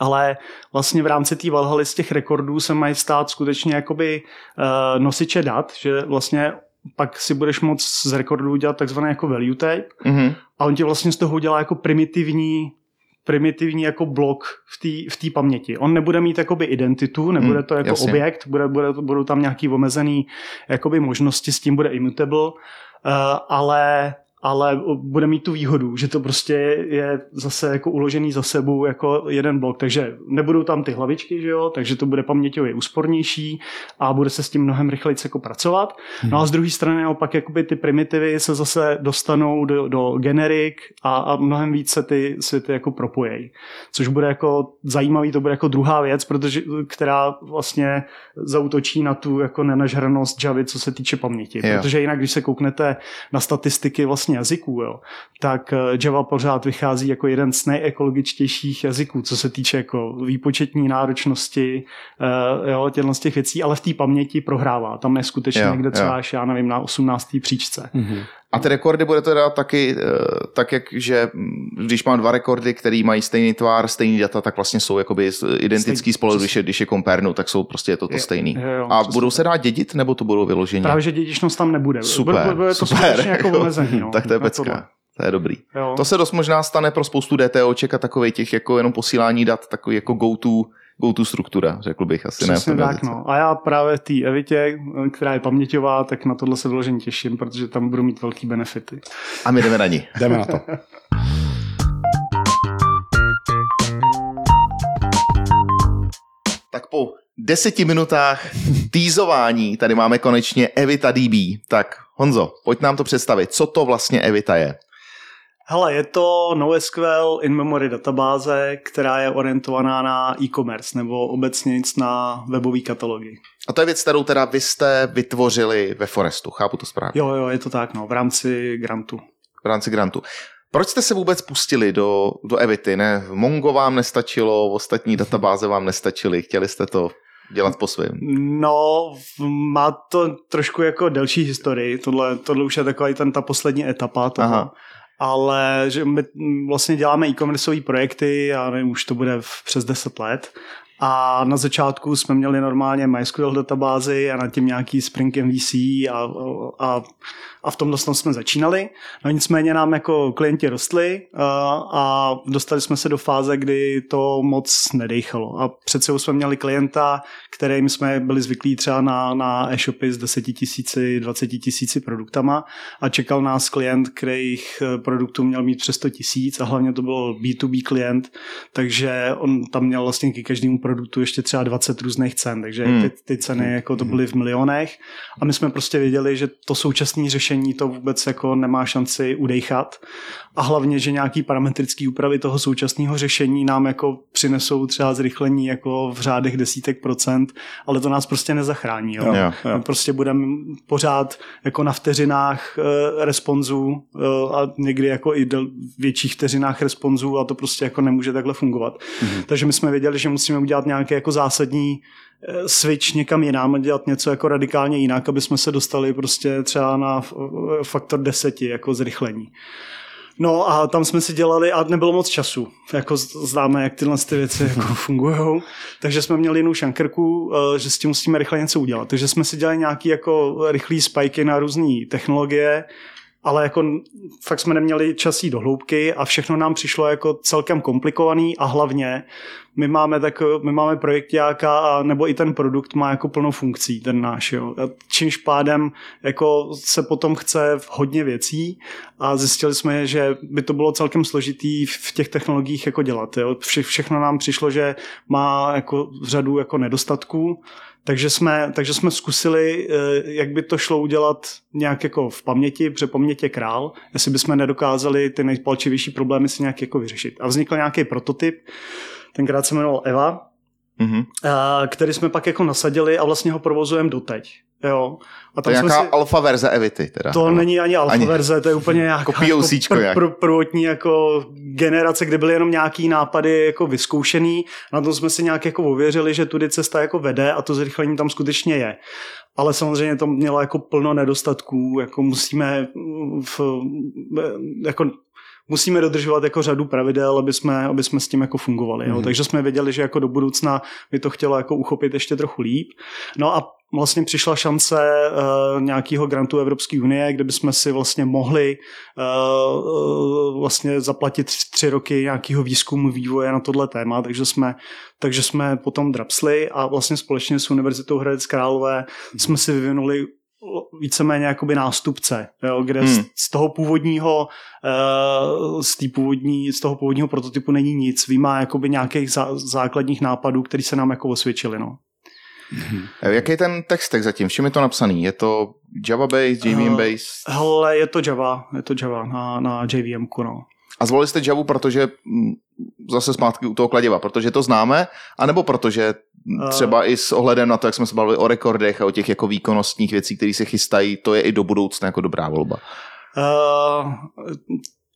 ale vlastně v rámci té Valhaly z těch rekordů se mají stát skutečně jakoby uh, nosiče dat, že vlastně pak si budeš moct z rekordů dělat takzvané jako value tape Mhm. a on ti vlastně z toho udělá jako primitivní primitivní jako blok v té v paměti. On nebude mít jakoby identitu, nebude Hmm, to jako jasně. objekt, bude, bude, budou tam nějaký omezený jakoby možnosti, s tím bude immutable, ale ale bude mít tu výhodu, že to prostě je zase jako uložený za sebou jako jeden blok, takže nebudou tam ty hlavičky, že jo, takže to bude paměťově úspornější a bude se s tím mnohem rychleji jako pracovat. No a z druhé strany naopak jakoby ty primitivy se zase dostanou do, do generik a, a mnohem víc se ty světy jako propojejí. Což bude jako zajímavý, to bude jako druhá věc, protože, která vlastně zautočí na tu jako nenažranost Javy, co se týče paměti. Jo. Protože jinak, když se kouknete na statistiky vlastně jazyků, jo, tak eh, Java pořád vychází jako jeden z nejekologičtějších jazyků, co se týče jako výpočetní náročnosti, eh, jo, těchto z těch věcí, ale v té paměti prohrává. Tam je skutečně Jo, někde třeba jo. až, já nevím, na 18. příčce. Mm-hmm. A ty rekordy bude teda taky eh, tak, jak, že mm, když mám dva rekordy, který mají stejný tvar, stejný data, tak vlastně jsou jakoby identický spolu, když je, když je kompernu, tak jsou prostě je to to stejný. jo, jo, A budou se dát dědit, nebo to budou vyloženě? Právě, že dědičnost tam nebude. Super, bude, bude to super. jako omezený. No, tak to je pecka. To je dobrý. Jo. To se dost možná stane pro spoustu DTOček a takových těch jako jenom posílání dat, takový jako go-to, go tu struktura, řekl bych asi. Přesně ne, tak, no. A já právě té Evitě, která je paměťová, tak na tohle se vyloženě těším, protože tam budu mít velký benefity. A my jdeme na ní. jdeme na to. tak po deseti minutách týzování tady máme konečně Evita DB. Tak Honzo, pojď nám to představit, co to vlastně Evita je. Hele, je to NoSQL in-memory databáze, která je orientovaná na e-commerce nebo obecně nic na webový katalogy. A to je věc, kterou teda vy jste vytvořili ve Forestu, chápu to správně? Jo, jo, je to tak, no, v rámci grantu. V rámci grantu. Proč jste se vůbec pustili do, do Evity? Ne, Mongo vám nestačilo, ostatní databáze vám nestačily, chtěli jste to dělat po svém? No, má to trošku jako delší historii, tohle, tohle už je taková ten ta poslední etapa toho. Aha ale že my vlastně děláme e-commerceové projekty, já nevím, už to bude v přes 10 let. A na začátku jsme měli normálně MySQL databázy a na tím nějaký Spring MVC a, a, a v tomhle jsme začínali. No nicméně nám jako klienti rostli a, a dostali jsme se do fáze, kdy to moc nedejchalo. A přece jsme měli klienta, kterým jsme byli zvyklí třeba na, na e-shopy s 10 tisíci, 20 tisíci produktama a čekal nás klient, kterých produktů měl mít přes 100 tisíc a hlavně to byl B2B klient, takže on tam měl vlastně k každému produktu ještě třeba 20 různých cen, takže hmm. ty, ty ceny jako to byly v milionech a my jsme prostě věděli, že to současné řešení to vůbec jako nemá šanci udejchat a hlavně, že nějaký parametrický úpravy toho současného řešení nám jako přinesou třeba zrychlení jako v řádech desítek procent, ale to nás prostě nezachrání. Jo? Jo, jo. My prostě budeme pořád jako na vteřinách e, responsů e, a někdy jako i del, větších vteřinách responsů a to prostě jako nemůže takhle fungovat. Mhm. Takže my jsme věděli, že musíme udělat nějaké jako zásadní switch někam jinam a dělat něco jako radikálně jinak, aby jsme se dostali prostě třeba na faktor deseti jako zrychlení. No a tam jsme si dělali a nebylo moc času. Jako známe, jak tyhle ty věci jako fungují. Takže jsme měli jinou šankrku, eh, že s tím musíme rychle něco udělat. Takže jsme si dělali nějaký jako rychlý spajky na různé technologie, ale jako fakt jsme neměli čas jít do hloubky a všechno nám přišlo jako celkem komplikovaný a hlavně my máme, tak, my máme projektáka a nebo i ten produkt má jako plnou funkcí, ten náš. Jo. A čímž pádem jako se potom chce hodně věcí a zjistili jsme, že by to bylo celkem složitý v těch technologiích jako dělat. Jo. Vše, všechno nám přišlo, že má jako řadu jako nedostatků takže jsme, takže jsme zkusili, eh, jak by to šlo udělat nějak jako v paměti, protože paměť je král, jestli bychom nedokázali ty nejpalčivější problémy si nějak jako vyřešit. A vznikl nějaký prototyp, tenkrát se jmenoval Eva, mm-hmm. který jsme pak jako nasadili a vlastně ho provozujeme doteď. Jo. A tam to je nějaká si... alfa verze Evity. Teda. To no. není ani alfa ani... verze, to je úplně nějaká jako jako pr- prvotní jako generace, kde byly jenom nějaký nápady jako vyzkoušený. Na tom jsme si nějak jako ověřili, že tudy cesta jako vede a to zrychlení tam skutečně je. Ale samozřejmě to mělo jako plno nedostatků, jako musíme v, jako musíme dodržovat jako řadu pravidel, aby jsme, aby jsme s tím jako fungovali. Jo. Mm. Takže jsme věděli, že jako do budoucna by to chtělo jako uchopit ještě trochu líp. No a vlastně přišla šance uh, nějakého grantu Evropské unie, kde bychom si vlastně mohli uh, vlastně zaplatit tři roky nějakého výzkumu vývoje na tohle téma, takže jsme, takže jsme potom drapsli a vlastně společně s Univerzitou Hradec Králové jsme si vyvinuli víceméně jakoby nástupce, jo, kde hmm. z, toho původního uh, z, původní, z toho původního prototypu není nic, výjima jakoby nějakých zá, základních nápadů, které se nám jako osvědčily. No. Hmm. Jaký je ten textek zatím? V čem je to napsaný? Je to Java-based, JVM-based? Uh, hele, je to Java, je to Java na, na JVM, no. A zvolili jste Java, protože mm, zase zpátky u toho kladiva, protože to známe, anebo protože třeba i s ohledem na to, jak jsme se bavili o rekordech a o těch jako výkonnostních věcí, které se chystají, to je i do budoucna jako dobrá volba. Uh,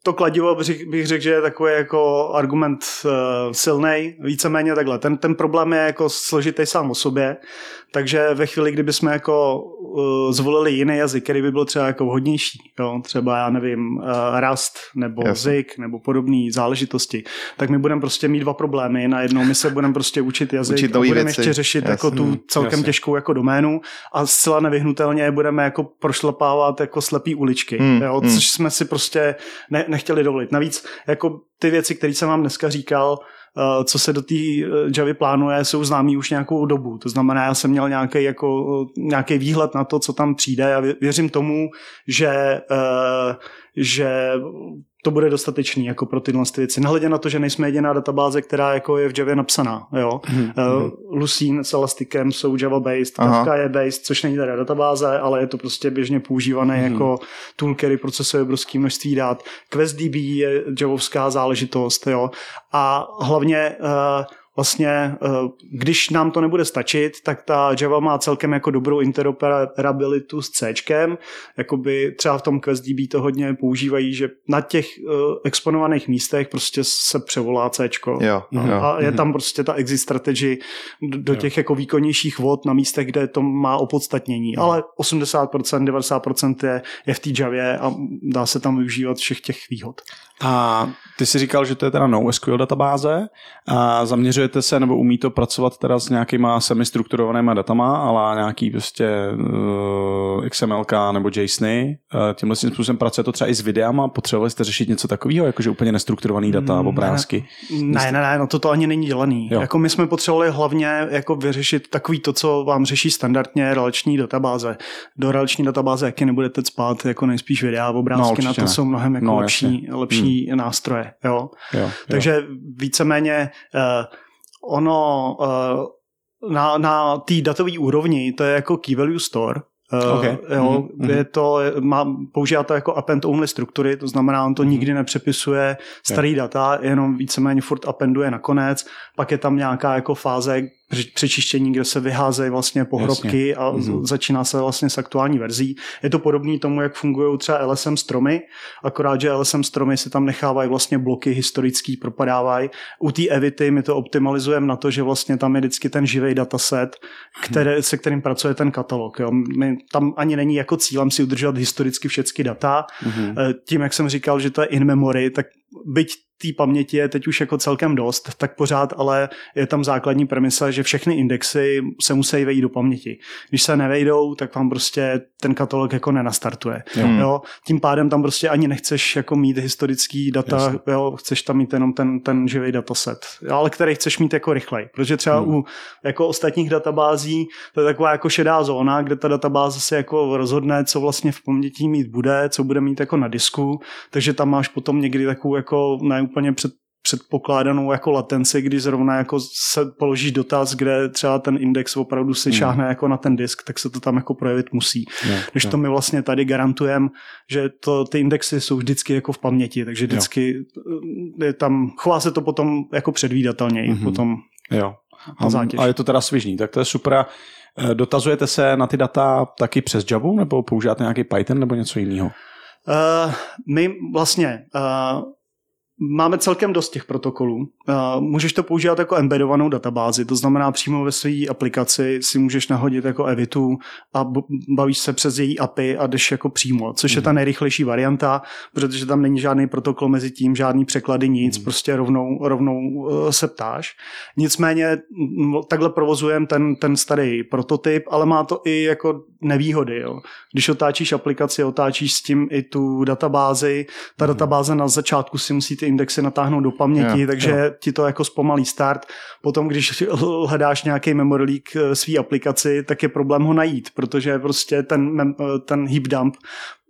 to kladivo bych řekl, že je takový jako argument uh, silný, víceméně takhle. Ten, ten problém je jako složitý sám o sobě, takže ve chvíli, kdyby jsme jako uh, zvolili jiný jazyk, který by byl třeba jako vhodnější, jo, třeba já nevím, uh, Rust nebo Jasne. Zik nebo podobné záležitosti, tak my budeme prostě mít dva problémy. Najednou my se budeme prostě učit jazyk učit a budeme věci. ještě řešit Jasne. jako tu celkem Jasne. těžkou jako doménu a zcela nevyhnutelně budeme jako prošlapávat jako slepý uličky, hmm. jo, hmm. což jsme si prostě ne, nechtěli dovolit. Navíc jako ty věci, které jsem vám dneska říkal, Eh, co se do té eh, Javy plánuje, jsou známý už nějakou dobu. To znamená, já jsem měl nějaký, jako, nějaký výhled na to, co tam přijde a věřím tomu, že, eh, že to bude dostatečný jako pro tyhle ty věci. Nehledě na to, že nejsme jediná databáze, která jako je v Javě napsaná. Jo? Mhm. Uh, Lucene s Elastikem jsou Java-based. Kafka je based, což není teda databáze, ale je to prostě běžně používané Mhm. jako tool, který procesuje obrovské množství dat. QuestDB je javovská záležitost. Jo? A hlavně uh, vlastně, eh, když nám to nebude stačit, tak ta Java má celkem jako dobrou interoperabilitu s C. Jakoby třeba v tom QuestDB to hodně používají, že na těch eh, exponovaných místech prostě se převolá C. Jo, Mhm. jo. A je tam prostě ta exit strategy do- těch jako výkonnějších vod na místech, kde to má opodstatnění. Ale 80%, 90% je, je v té Javě a dá se tam využívat všech těch výhod. A ty si říkal, že to je teda NoSQL databáze a zaměřujete se nebo umí to pracovat teda s nějakýma semistrukturovanýma datama, ale nějaký prostě uh, XMLK nebo JSONy. Uh, tímhle tím způsobem pracuje to třeba i s videama, potřebovali jste řešit něco takového, jakože úplně nestrukturovaný data, Mm, obrázky. Ne, ne, ne, no to to ani není dělaný. Jo. Jako my jsme potřebovali hlavně jako vyřešit takový to, co vám řeší standardně relační databáze. Do relační databáze jaký nebudete spát, jako nejspíš videa, obrázky No, na to ne. jsou mnohem jako No, no, lepší, lepší hmm. nástroje. Jo? Jo, jo. Takže víceméně uh, ono uh, na, na té datové úrovni to je jako key value store, Uh, Okay. jo, Mhm, je to, má, používá to jako append only struktury, to znamená, on to Mhm. nikdy nepřepisuje starý data, jenom víceméně furt appenduje nakonec, pak je tam nějaká jako fáze přečištění, kde se vyházejí vlastně pohrobky Jasně. a Mhm. z- začíná se vlastně s aktuální verzí. Je to podobné tomu, jak fungují třeba LSM stromy, akorát, že LSM stromy si tam nechávají vlastně bloky historický, propadávají. U té Evity my to optimalizujeme na to, že vlastně tam je vždycky ten živý dataset, které, se kterým pracuje ten katalog. Jo. My, tam ani není jako cílem si udržovat historicky všechny data. Mhm. Eh, Tím, jak jsem říkal, že to je in memory, tak byť té paměti je teď už jako celkem dost, tak pořád ale je tam základní premisa, že všechny indexy se musí vejít do paměti. Když se nevejdou, tak vám prostě ten katalog jako nenastartuje. Jo. Jo. Tím pádem tam prostě ani nechceš jako mít historický data, Jasně. jo, chceš tam mít jenom ten, ten živý dataset, jo, ale který chceš mít jako rychlej, protože třeba Hmm. u jako ostatních databází to je taková jako šedá zóna, kde ta databáze se jako rozhodne, co vlastně v paměti mít bude, co bude mít jako na disku, takže tam máš potom někdy takovou jako neúplně před předpokládanou jako latenci, kdy zrovna jako se položíš dotaz, kde třeba ten index opravdu si Hmm. šáhne jako na ten disk, tak se to tam jako projevit musí. Jo, Když jo. to my vlastně tady garantujeme, že to, ty indexy jsou vždycky jako v paměti, takže vždycky eh, je tam, chová se to potom jako předvídatelněji, Mhm. mm-hmm. potom Jo. A, a je to teda svižný, tak to je super. Eh, Dotazujete se na ty data taky přes Java, nebo používáte nějaký Python nebo něco jiného? Uh, my vlastně uh, máme celkem dost těch protokolů. Uh, můžeš to používat jako embedovanou databázi, to znamená přímo ve své aplikaci si můžeš nahodit jako Evitu a bavíš se přes její API a jdeš jako přímo, což je ta nejrychlejší varianta, protože tam není žádný protokol mezi tím, žádný překlady, nic, prostě rovnou, rovnou uh, se ptáš. Nicméně takhle provozujeme ten, ten starý prototyp, ale má to i jako nevýhody. Jo. Když otáčíš aplikaci, otáčíš s tím i tu databázi, ta databáze na začátku si musí ty indexy natáhnout do paměti, Jo, takže jo. ti to jako zpomalí start. Potom, když hledáš nějaký memory leak eh, svý aplikaci, tak je problém ho najít, protože prostě ten, eh, ten heap dump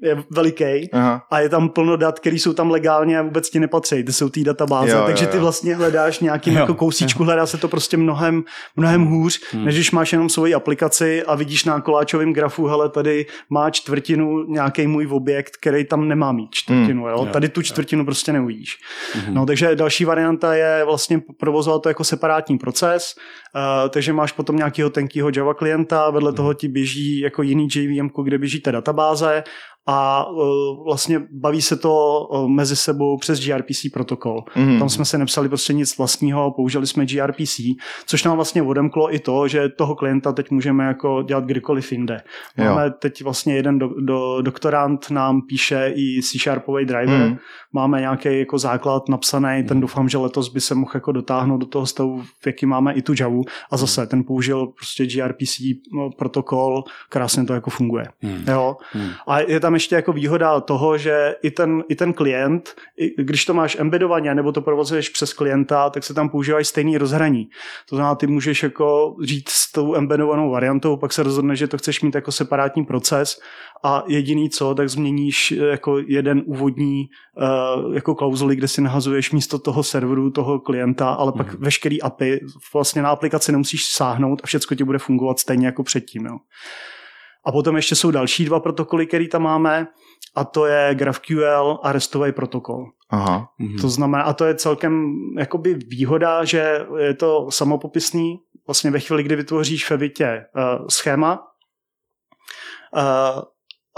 je veliký Aha. a je tam plno dat, které jsou tam legálně a vůbec ti nepatří. Ty jsou té databáze, Jo, jo, takže ty jo. vlastně hledáš nějakým Jo, jako kousíčku, hledá se to prostě mnohem, mnohem hůř, Hmm. než když máš jenom svoji aplikaci a vidíš na koláčovém grafu, hele, tady má čtvrtinu nějaký můj objekt, který tam nemá mít čtvrtinu. Jo? Jo, Tady tu čtvrtinu prostě neuvidíš. Mhm. No, takže další varianta je vlastně provozovat to jako separátní proces, uh, takže máš potom nějakého tenkého Java klienta, vedle Mhm. toho ti běží jako jiný JVM, kde běží ta databáze a uh, vlastně baví se to uh, mezi sebou přes gRPC protokol. Mhm. Tam jsme se nepsali prostě nic vlastního, použili jsme gRPC, což nám vlastně odemklo i to, že toho klienta teď můžeme jako dělat kdykoliv jinde. Jo. Máme teď vlastně jeden do, do, doktorant nám píše i C-sharpový driver, Mhm. máme nějaký jako základ napsaný, ten doufám, že letos by se mohl jako dotáhnout do toho stavu, v jaký máme i tu Javu a zase ten použil prostě gRPC no, protokol, krásně to jako funguje. Hmm. Jo. Hmm. A je tam tam ještě jako výhoda toho, že i ten, i ten klient, i když to máš embedovaně nebo to provozuješ přes klienta, tak se tam používají stejný rozhraní. To znamená, ty můžeš jako říct s tou embedovanou variantou, pak se rozhodne, že to chceš mít jako separátní proces a jediný co, tak změníš eh, jako jeden úvodní uh, jako klauzuly, kde si nahazuješ místo toho serveru, toho klienta, ale pak mm. veškerý API vlastně na aplikaci nemusíš sáhnout a všechno ti bude fungovat stejně jako předtím. Jo. A potom ještě jsou další dva protokoly, které tam máme, a to je GraphQL a RESTový protokol. Aha. Mhm. To znamená, a to je celkem jakoby výhoda, že je to samopopisný. Vlastně ve chvíli, kdy vytvoříš ve Vitě uh, schéma uh,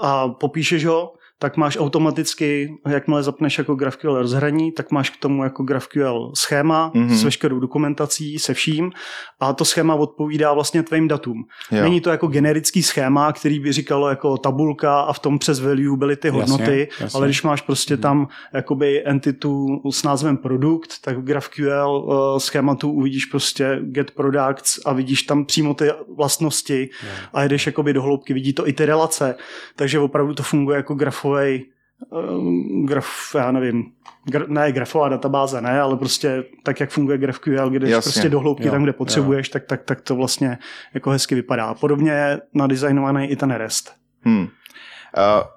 a popíšeš ho, tak máš automaticky, jakmile zapneš jako GraphQL rozhraní, tak máš k tomu jako GraphQL schéma mm-hmm. s veškerou dokumentací, se vším a to schéma odpovídá vlastně tvým datům. Jo. Není to jako generický schéma, který by říkalo jako tabulka a v tom přes value byly ty hodnoty, jasně, jasně. ale když máš prostě mm-hmm. tam jakoby entitu s názvem produkt, tak v GraphQL uh, schématu uvidíš prostě get products a vidíš tam přímo ty vlastnosti yeah. a jdeš jakoby do hloubky, vidí to i ty relace, takže opravdu to funguje jako graf grafový eh, graf, já nevím, gra, ne grafová databáze, ne, ale prostě tak, jak funguje GraphQL, když Jasně, prostě do hloubky jo, tam, kde potřebuješ, tak, tak, tak to vlastně jako hezky vypadá. Podobně je nadizajnovaný i ten REST. Hmm.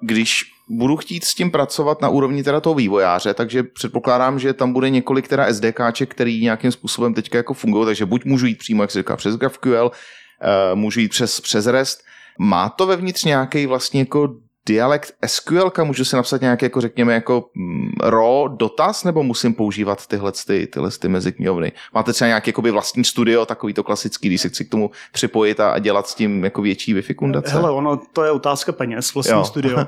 Když budu chtít s tím pracovat na úrovni teda toho vývojáře, takže předpokládám, že tam bude několik teda SDKček, který nějakým způsobem teďka jako fungují, takže buď můžu jít přímo, jak se říká, přes GraphQL, eh, můžu jít přes, přes REST. Má to vevnitř nějaký vlastně jako dialekt SQL, můžu si napsat nějaký, jako řekněme, jako mm, raw dotaz, nebo musím používat tyhle, ty, tyhle ty meziknihovny? Máte třeba nějaký jakoby vlastní studio, takový to klasický, když se chci k tomu připojit a, a dělat s tím jako větší vyfikundace? Hele, ono to je otázka peněz, vlastní jo. studio. uh,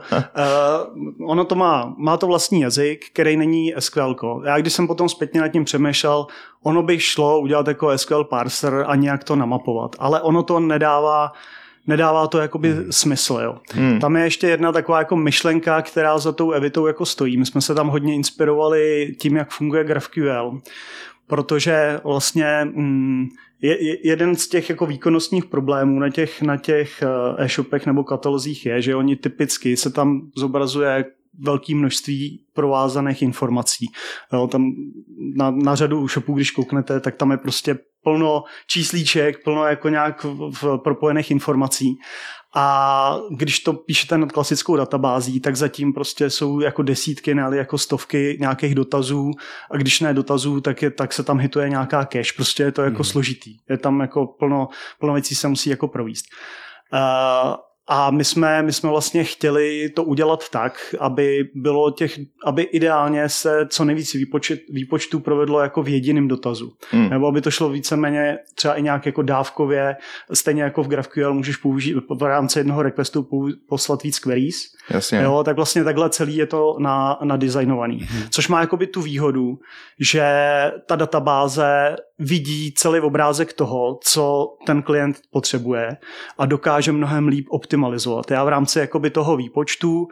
ono to má, má to vlastní jazyk, který není SQL. Já když jsem potom zpětně nad tím přemýšlel, ono by šlo udělat jako SQL parser a nějak to namapovat, ale ono to nedává nedává to jakoby hmm. smysl. Jo. Hmm. Tam je ještě jedna taková jako myšlenka, která za tou Evitou jako stojí. My jsme se tam hodně inspirovali tím, jak funguje GraphQL, protože vlastně mm, je, jeden z těch jako výkonnostních problémů na těch, na těch eh, e-shopech nebo katalozích je, že oni typicky se tam zobrazuje velké množství provázaných informací. Jo, tam na, na řadu shopů, když kouknete, tak tam je prostě plno číslíček, plno jako nějak v, v propojených informací. A když to píšete nad klasickou databází, tak zatím prostě jsou jako desítky, ne jako stovky nějakých dotazů a když ne dotazů, tak, je, tak se tam hituje nějaká cache. Prostě je to jako mm. složitý. Je tam jako plno, plno věcí se musí jako províst. Uh, a my jsme, my jsme vlastně chtěli to udělat tak, aby bylo těch, aby ideálně se co nejvíc výpočet, výpočtů provedlo jako v jediném dotazu. Hmm. Nebo aby to šlo víceméně třeba i nějak jako dávkově, stejně jako v GraphQL můžeš použít v rámci jednoho requestu poslat víc queries. Jasně. Jo, tak vlastně takhle celý je to na, na designovaný. Hmm. Což má jakoby tu výhodu, že ta databáze vidí celý obrázek toho, co ten klient potřebuje a dokáže mnohem líp optimalizovat. Já v rámci jakoby toho výpočtu uh,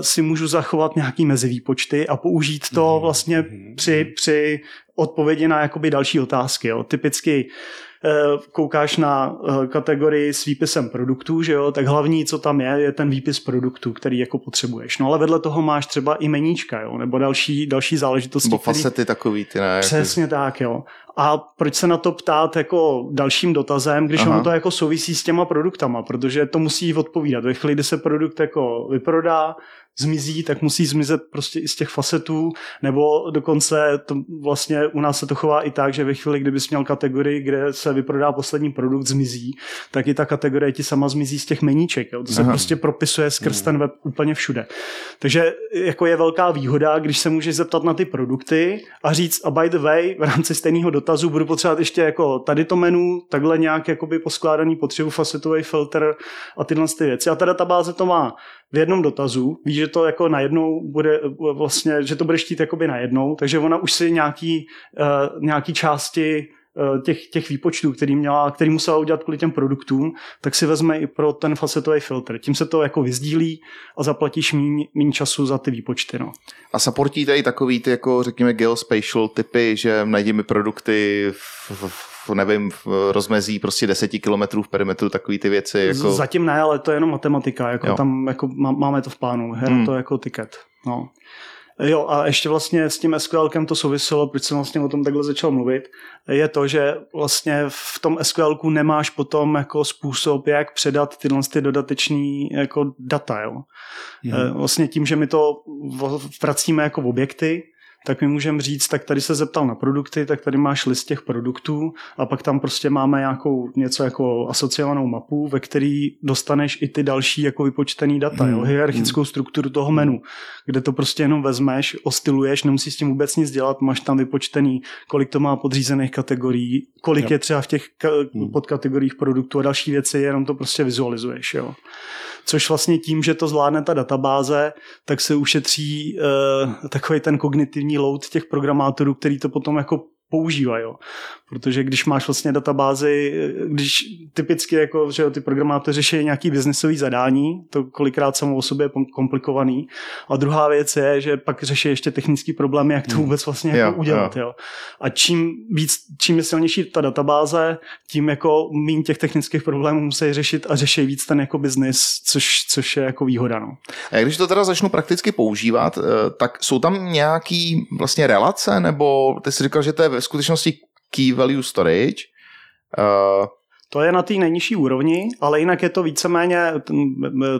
si můžu zachovat nějaký mezivýpočty a použít to mhm. vlastně mhm. při, při odpovědi na jakoby další otázky. Jo. Typicky Eh, koukáš na eh, kategorii s výpisem produktů, že jo, tak hlavní, co tam je, je ten výpis produktů, který jako potřebuješ. No ale vedle toho máš třeba i meníčka, jo, nebo další, další záležitosti. Nebo facety který... takový, ty ne? Přesně jako... tak, jo. A proč se na to ptát jako dalším dotazem, když Aha. ono to jako souvisí s těma produktama, protože to musí odpovídat. Ve chvíli, kdy se produkt jako vyprodá, zmizí, tak musí zmizet prostě i z těch facetů, nebo dokonce to vlastně u nás se to chová i tak, že ve chvíli, kdybys měl kategorii, kde se vyprodá poslední produkt, zmizí, tak i ta kategorie ti sama zmizí z těch meníček. Jo. To se Aha. prostě propisuje skrz ten web úplně všude. Takže jako je velká výhoda, když se můžeš zeptat na ty produkty a říct, a by the way, v rámci stejného dotazu budu potřebovat ještě jako tady to menu, takhle nějak jakoby poskládaný potřebu facetový filtr a tyhle ty věci. A ta databáze to má v jednom dotazu, víš, že to jako najednou bude vlastně, že to bude štít jakoby najednou, takže ona už si nějaký, uh, nějaký části uh, těch, těch výpočtů, který, měla, který musela udělat kvůli těm produktům, tak si vezme i pro ten facetový filtr. Tím se to jako vyzdílí a zaplatíš méně času za ty výpočty. No. A supportíte i takový ty, jako řekněme, geospatial typy, že najdi mi produkty v, v v, nevím, v rozmezí prostě 10 kilometrů v perimetru, takový ty věci. Jako... Zatím ne, ale to je jenom matematika, jako Jo. tam jako má- máme to v plánu, je Hmm. to jako tiket. No. Jo, a ještě vlastně s tím SQLkem to souviselo, proč jsem vlastně o tom takhle začal mluvit, je to, že vlastně v tom SQLku nemáš potom jako způsob, jak předat tyhle ty dodateční jako data, jo. Hmm. Vlastně tím, že my to v- vracíme jako objekty, tak my můžeme říct, tak tady se zeptal na produkty, tak tady máš list těch produktů a pak tam prostě máme nějakou něco jako asociovanou mapu, ve který dostaneš i ty další jako vypočtený data, Hmm. jo, hierarchickou strukturu toho menu, kde to prostě jenom vezmeš, ostiluješ, nemusíš s tím vůbec nic dělat, máš tam vypočtený, kolik to má podřízených kategorií, kolik Jo. je třeba v těch ka- Hmm. podkategoriích produktů a další věci, jenom to prostě vizualizuješ, jo. Což vlastně tím, že to zvládne ta databáze, tak se ušetří uh, takový ten kognitivní load těch programátorů, který to potom jako používají. Jo. Protože když máš vlastně databázi, když typicky jako, že jo, ty programátoři řeší nějaký biznisový zadání, to kolikrát samo o sobě je komplikovaný. A druhá věc je, že pak řeší ještě technický problémy, jak to vůbec vlastně jako Jo, udělat. Jo. A čím víc, čím je silnější ta databáze, tím jako méně těch technických problémů musí řešit a řeší víc ten jako biznis, což, což je jako výhoda. No. A když to teda začnu prakticky používat, eh, tak jsou tam nějaký vlastně relace, nebo ty jsi říkal, že to je ve skutečnosti key value storage, Uh, To je na té nejnižší úrovni, ale jinak je to víceméně, ten,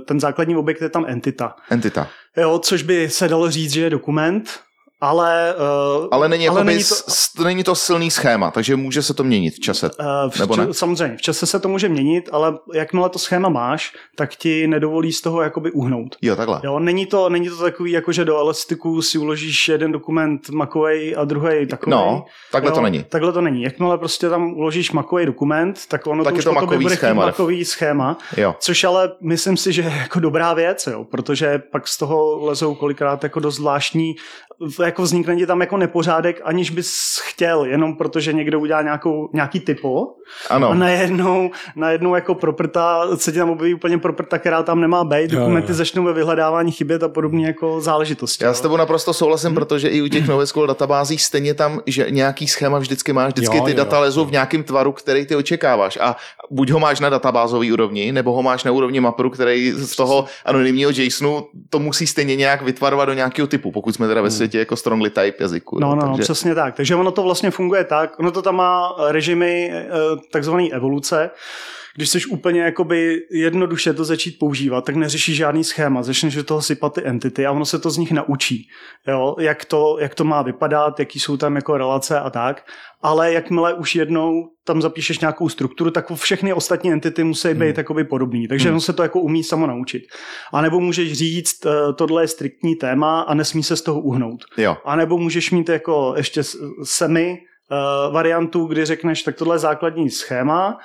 ten základní objekt je tam entita. entita. Jo, což by se dalo říct, že je dokument, ale... Uh, Ale není, ale není to- s, není to silný schéma, takže může se to měnit v čase. Uh, v, Nebo ne? Samozřejmě, v čase se to může měnit, ale jakmile to schéma máš, tak ti nedovolí z toho jakoby uhnout. Jo, takhle. Jo, není to, není to takový, jako že do Elastiku si uložíš jeden dokument makovej a druhý takový. No, takhle to není. Takhle to není. Jakmile prostě tam uložíš makový dokument, tak ono Tak to je už to makový bude schéma. makový schéma. Jo. Což ale myslím si, že je jako dobrá věc, jo, protože pak z toho lezou kolikrát jako dost zvláštní, jako vznikne ti tam jako nepořádek, aniž bys chtěl, jenom protože někdo udělá nějakou, nějaký typo Ano. a najednou, najednou jako proprta, se ti tam objeví úplně proprta, která tam nemá být, dokumenty jo. začnou ve vyhledávání chybět a podobné jako záležitosti. Já jo. s tebou naprosto souhlasím, Hmm. protože i u těch NoSQL databází stejně tam, že nějaký schéma vždycky máš, vždycky Jo, ty jo, data jo. lezou v nějakém tvaru, který ty očekáváš. A buď ho máš na databázové úrovni, nebo ho máš na úrovni maperu, který z toho anonymního JSONu to musí stejně nějak vytvarovat do nějakého typu, pokud jsme teda ve světě jako strongly type jazyku. No, no, takže... takže... přesně tak. Takže ono to vlastně funguje tak, ono to tam má režimy eh, takzvané evoluce, když chceš úplně jakoby jednoduše to začít používat, tak neřešíš žádný schéma, začneš do toho sypat ty entity a ono se to z nich naučí, jo? Jak, to, jak to má vypadat, jaký jsou tam jako relace a tak, ale jakmile už jednou tam zapíšeš nějakou strukturu, tak všechny ostatní entity musí být Hmm. jakoby podobný, takže Hmm. ono se to jako umí samo naučit. A nebo můžeš říct, eh, tohle je striktní téma a nesmí se z toho uhnout. Jo. A nebo můžeš mít jako ještě semi uh, variantu, kdy řekneš, tak tohle je základní schéma,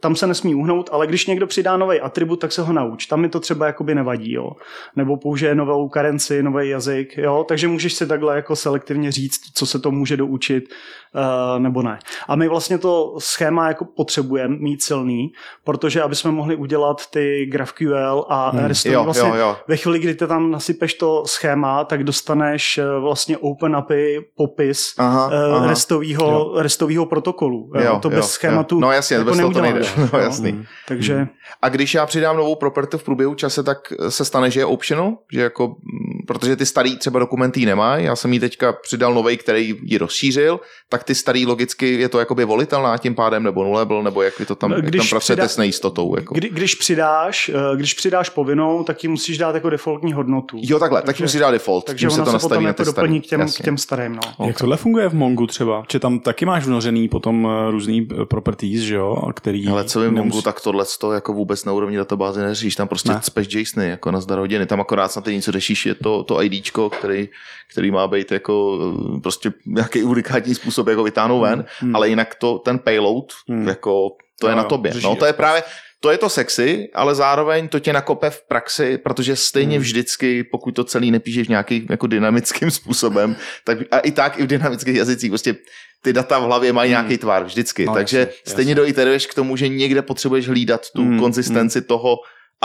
tam se nesmí uhnout, ale když někdo přidá nový atribut, tak se ho nauč. Tam mi to třeba jakoby nevadí, jo. Nebo použije novou karenci, nový jazyk, jo. Takže můžeš si takhle jako selektivně říct, co se to může doučit, uh, nebo ne. A my vlastně to schéma jako potřebujeme mít silný, protože aby jsme mohli udělat ty GraphQL a Hmm. restový Jo, vlastně jo, jo. ve chvíli, kdy ty tam nasypeš to schéma, tak dostaneš eh, vlastně open API popis Aha, eh, aha. restovýho, restovýho protokolu. Jo, Jo, to bez jo, schématu jo. No jasně, jako bez toho to nejde. No jo. jasný. Hmm. Takže A když já přidám novou property v průběhu čase, tak se stane, že je optional, že jako, mm, protože ty starý třeba dokumenty nemají, já jsem jí teďka přidal novej, který ji rozšířil, tak ty starý logicky je to jakoby volitelná tím pádem, nebo nullable, nebo jak vy to tam, No, jak když tam pracujete přidá- s nejistotou. Jako. kdy, když přidáš, eh, když přidáš povinnou, tak ji musíš dát jako defaultní hodnotu. Jo, takhle, tak Takže- musí dát default, Takže tím se to se potom nastaví na jako ty doplní starý. k těm, Jasně. k těm starým. No. Jak tohle funguje v Mongu třeba? Že tam taky máš vnořený potom eh, různý eh, properties, že jo? a Který Ale co vím, nemusí- Mongu, tak tohle to jako vůbec na úrovni databáze neřešíš, tam prostě Ne. ne. cpeš JSOny, jako na zdar hodiny, tam akorát snad něco řešíš, je to, to IDčko, který, který má být jako eh, prostě nějaký unikátní způsob, jako vytáhnout ven, Hmm. ale jinak to, ten payload, Hmm. jako to je Jo, na jo, tobě. řeší No to je jako. právě, to je to sexy, ale zároveň to tě nakope v praxi, protože stejně Hmm. vždycky, pokud to celý nepíšeš nějakým jako dynamickým způsobem, tak a i tak i v dynamických jazycích, prostě ty data v hlavě mají Hmm. nějaký tvar vždycky, No, takže jasně, stejně doiteruješ k tomu, že někde potřebuješ hlídat tu Hmm, konzistenci toho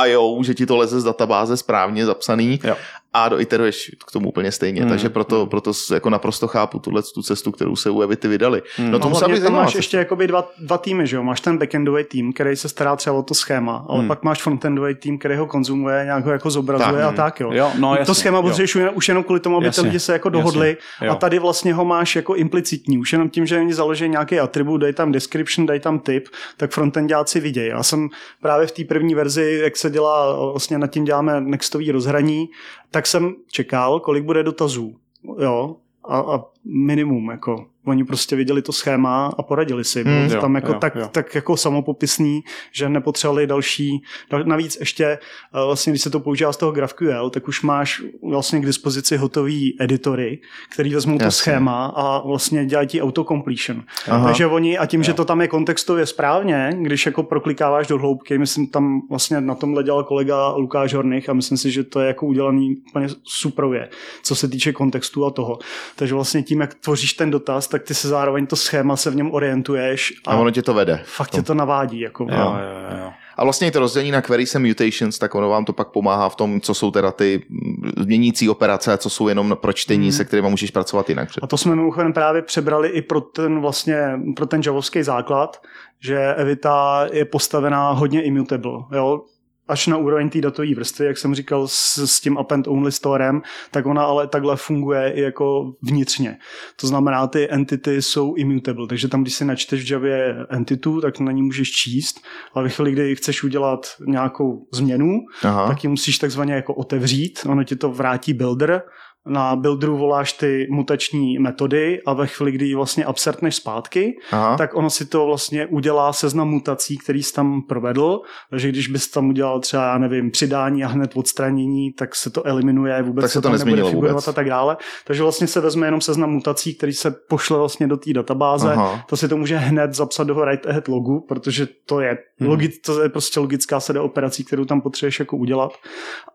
IO, že ti to leze z databáze správně zapsaný Jo. A doiteruješ k tomu úplně stejně. Hmm, Takže proto, proto s- jako naprosto chápu tuhle tu cestu, kterou se u Evity vydali. Hmm. No to No, hlavně tam máš cesta. ještě jakoby dva, dva týmy, že jo? Máš ten backendový tým, který se stará třeba o to schéma, ale Hmm. pak máš frontendový tým, který ho konzumuje, nějak ho jako zobrazuje Tak, a hmm. tak, jo. Jo, no jasně, to schéma potřebuješ už- jenom kvůli tomu, aby ty Jasně, lidi se jako jasně, dohodli jo. a tady vlastně ho máš jako implicitní. Už jenom tím, že oni založí nějaký atribut, dají tam description, dají tam typ, tak frontendáci vidějí. Já jsem právě v té první verzi, jak se dělá, vlastně nad tím děláme nextový rozhraní, tak jsem čekal, kolik bude dotazů. Jo, a, a minimum, jako oni prostě viděli to schéma a poradili si. Bylo Hmm, to jo, tam jako jo, tak, jo. tak jako samopopisný, že nepotřebovali další. dal- Navíc ještě, eh, vlastně, když se to používá z toho GraphQL, tak už máš vlastně k dispozici hotový editory, který vezmou to Jasně. schéma a vlastně dělají ti autocompletion. Aha. Takže oni, a tím, Jo. že to tam je kontextově správně, když jako proklikáváš do hloubky, myslím, tam vlastně na tomhle dělal kolega Lukáš Horných a myslím si, že to je jako udělaný úplně suprově, co se týče kontextu a toho. Takže vlastně tím, jak tvoříš ten dotaz, tak ty se zároveň to schéma se v něm orientuješ a, A ono tě to vede. fakt tě to navádí. Jako, Jo, jo, jo. A vlastně i to rozdělení na queries a mutations, tak ono vám to pak pomáhá v tom, co jsou teda ty mm, měnící operace a co jsou jenom pro čtení, Hmm. se kterými můžeš pracovat jinak. A to jsme mimochodem právě přebrali i pro ten vlastně, pro ten javovský základ, že Evita je postavená hodně immutable, jo? Až na úroveň té datové vrstvy, jak jsem říkal s, s tím append only storem, tak ona ale takhle funguje i jako vnitřně. To znamená, ty entity jsou immutable, takže tam, když si načteš v Javě entitu, tak na ní můžeš číst, ale ve chvíli, kdy chceš udělat nějakou změnu, Aha. tak ji musíš takzvaně jako otevřít, ono ti to vrátí builder, na builderu voláš ty mutační metody a ve chvíli, kdy ji vlastně absertneš zpátky, Aha. tak ono si to vlastně udělá seznam mutací, který jsi tam provedl, takže když bys tam udělal třeba, já nevím, přidání a hned odstranění, tak se to eliminuje, vůbec Tak se to tam nebude figurovat vůbec. a tak dále. Takže vlastně se vezme jenom seznam mutací, který se pošle vlastně do té databáze, Aha. to si to může hned zapsat do write ahead logu, protože to je, Hmm. logi, to je prostě logická sada operací, kterou tam potřebuješ jako udělat.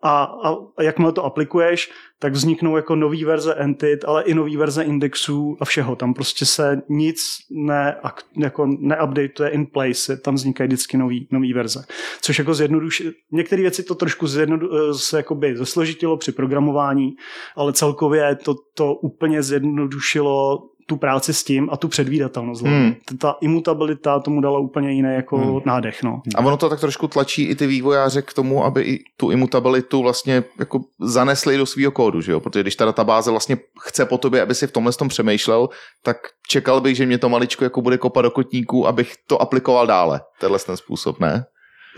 A, a, a jakmile to aplikuješ, tak vzniknou jako nový verze entit, ale i nový verze indexů a všeho. Tam prostě se nic ne, jako neupdateuje in place, tam vznikají vždycky nový, nový verze. Což jako zjednoduší, některé věci to trošku zjednodu, se jakoby zesložitilo při programování, ale celkově to, to úplně zjednodušilo tu práci s tím a tu předvídatelnost. Hmm. Ta imutabilita tomu dala úplně jiný jako hmm. nádech. No. A ono to tak trošku tlačí i ty vývojáře k tomu, aby i tu imutabilitu vlastně jako zanesli do svého kódu, že jo? Protože když ta databáze vlastně chce po tobě, aby si v tomhle tom přemýšlel, tak čekal bych, že mě to maličko jako bude kopat do kotníků, abych to aplikoval dále. Tenhle ten způsob, ne?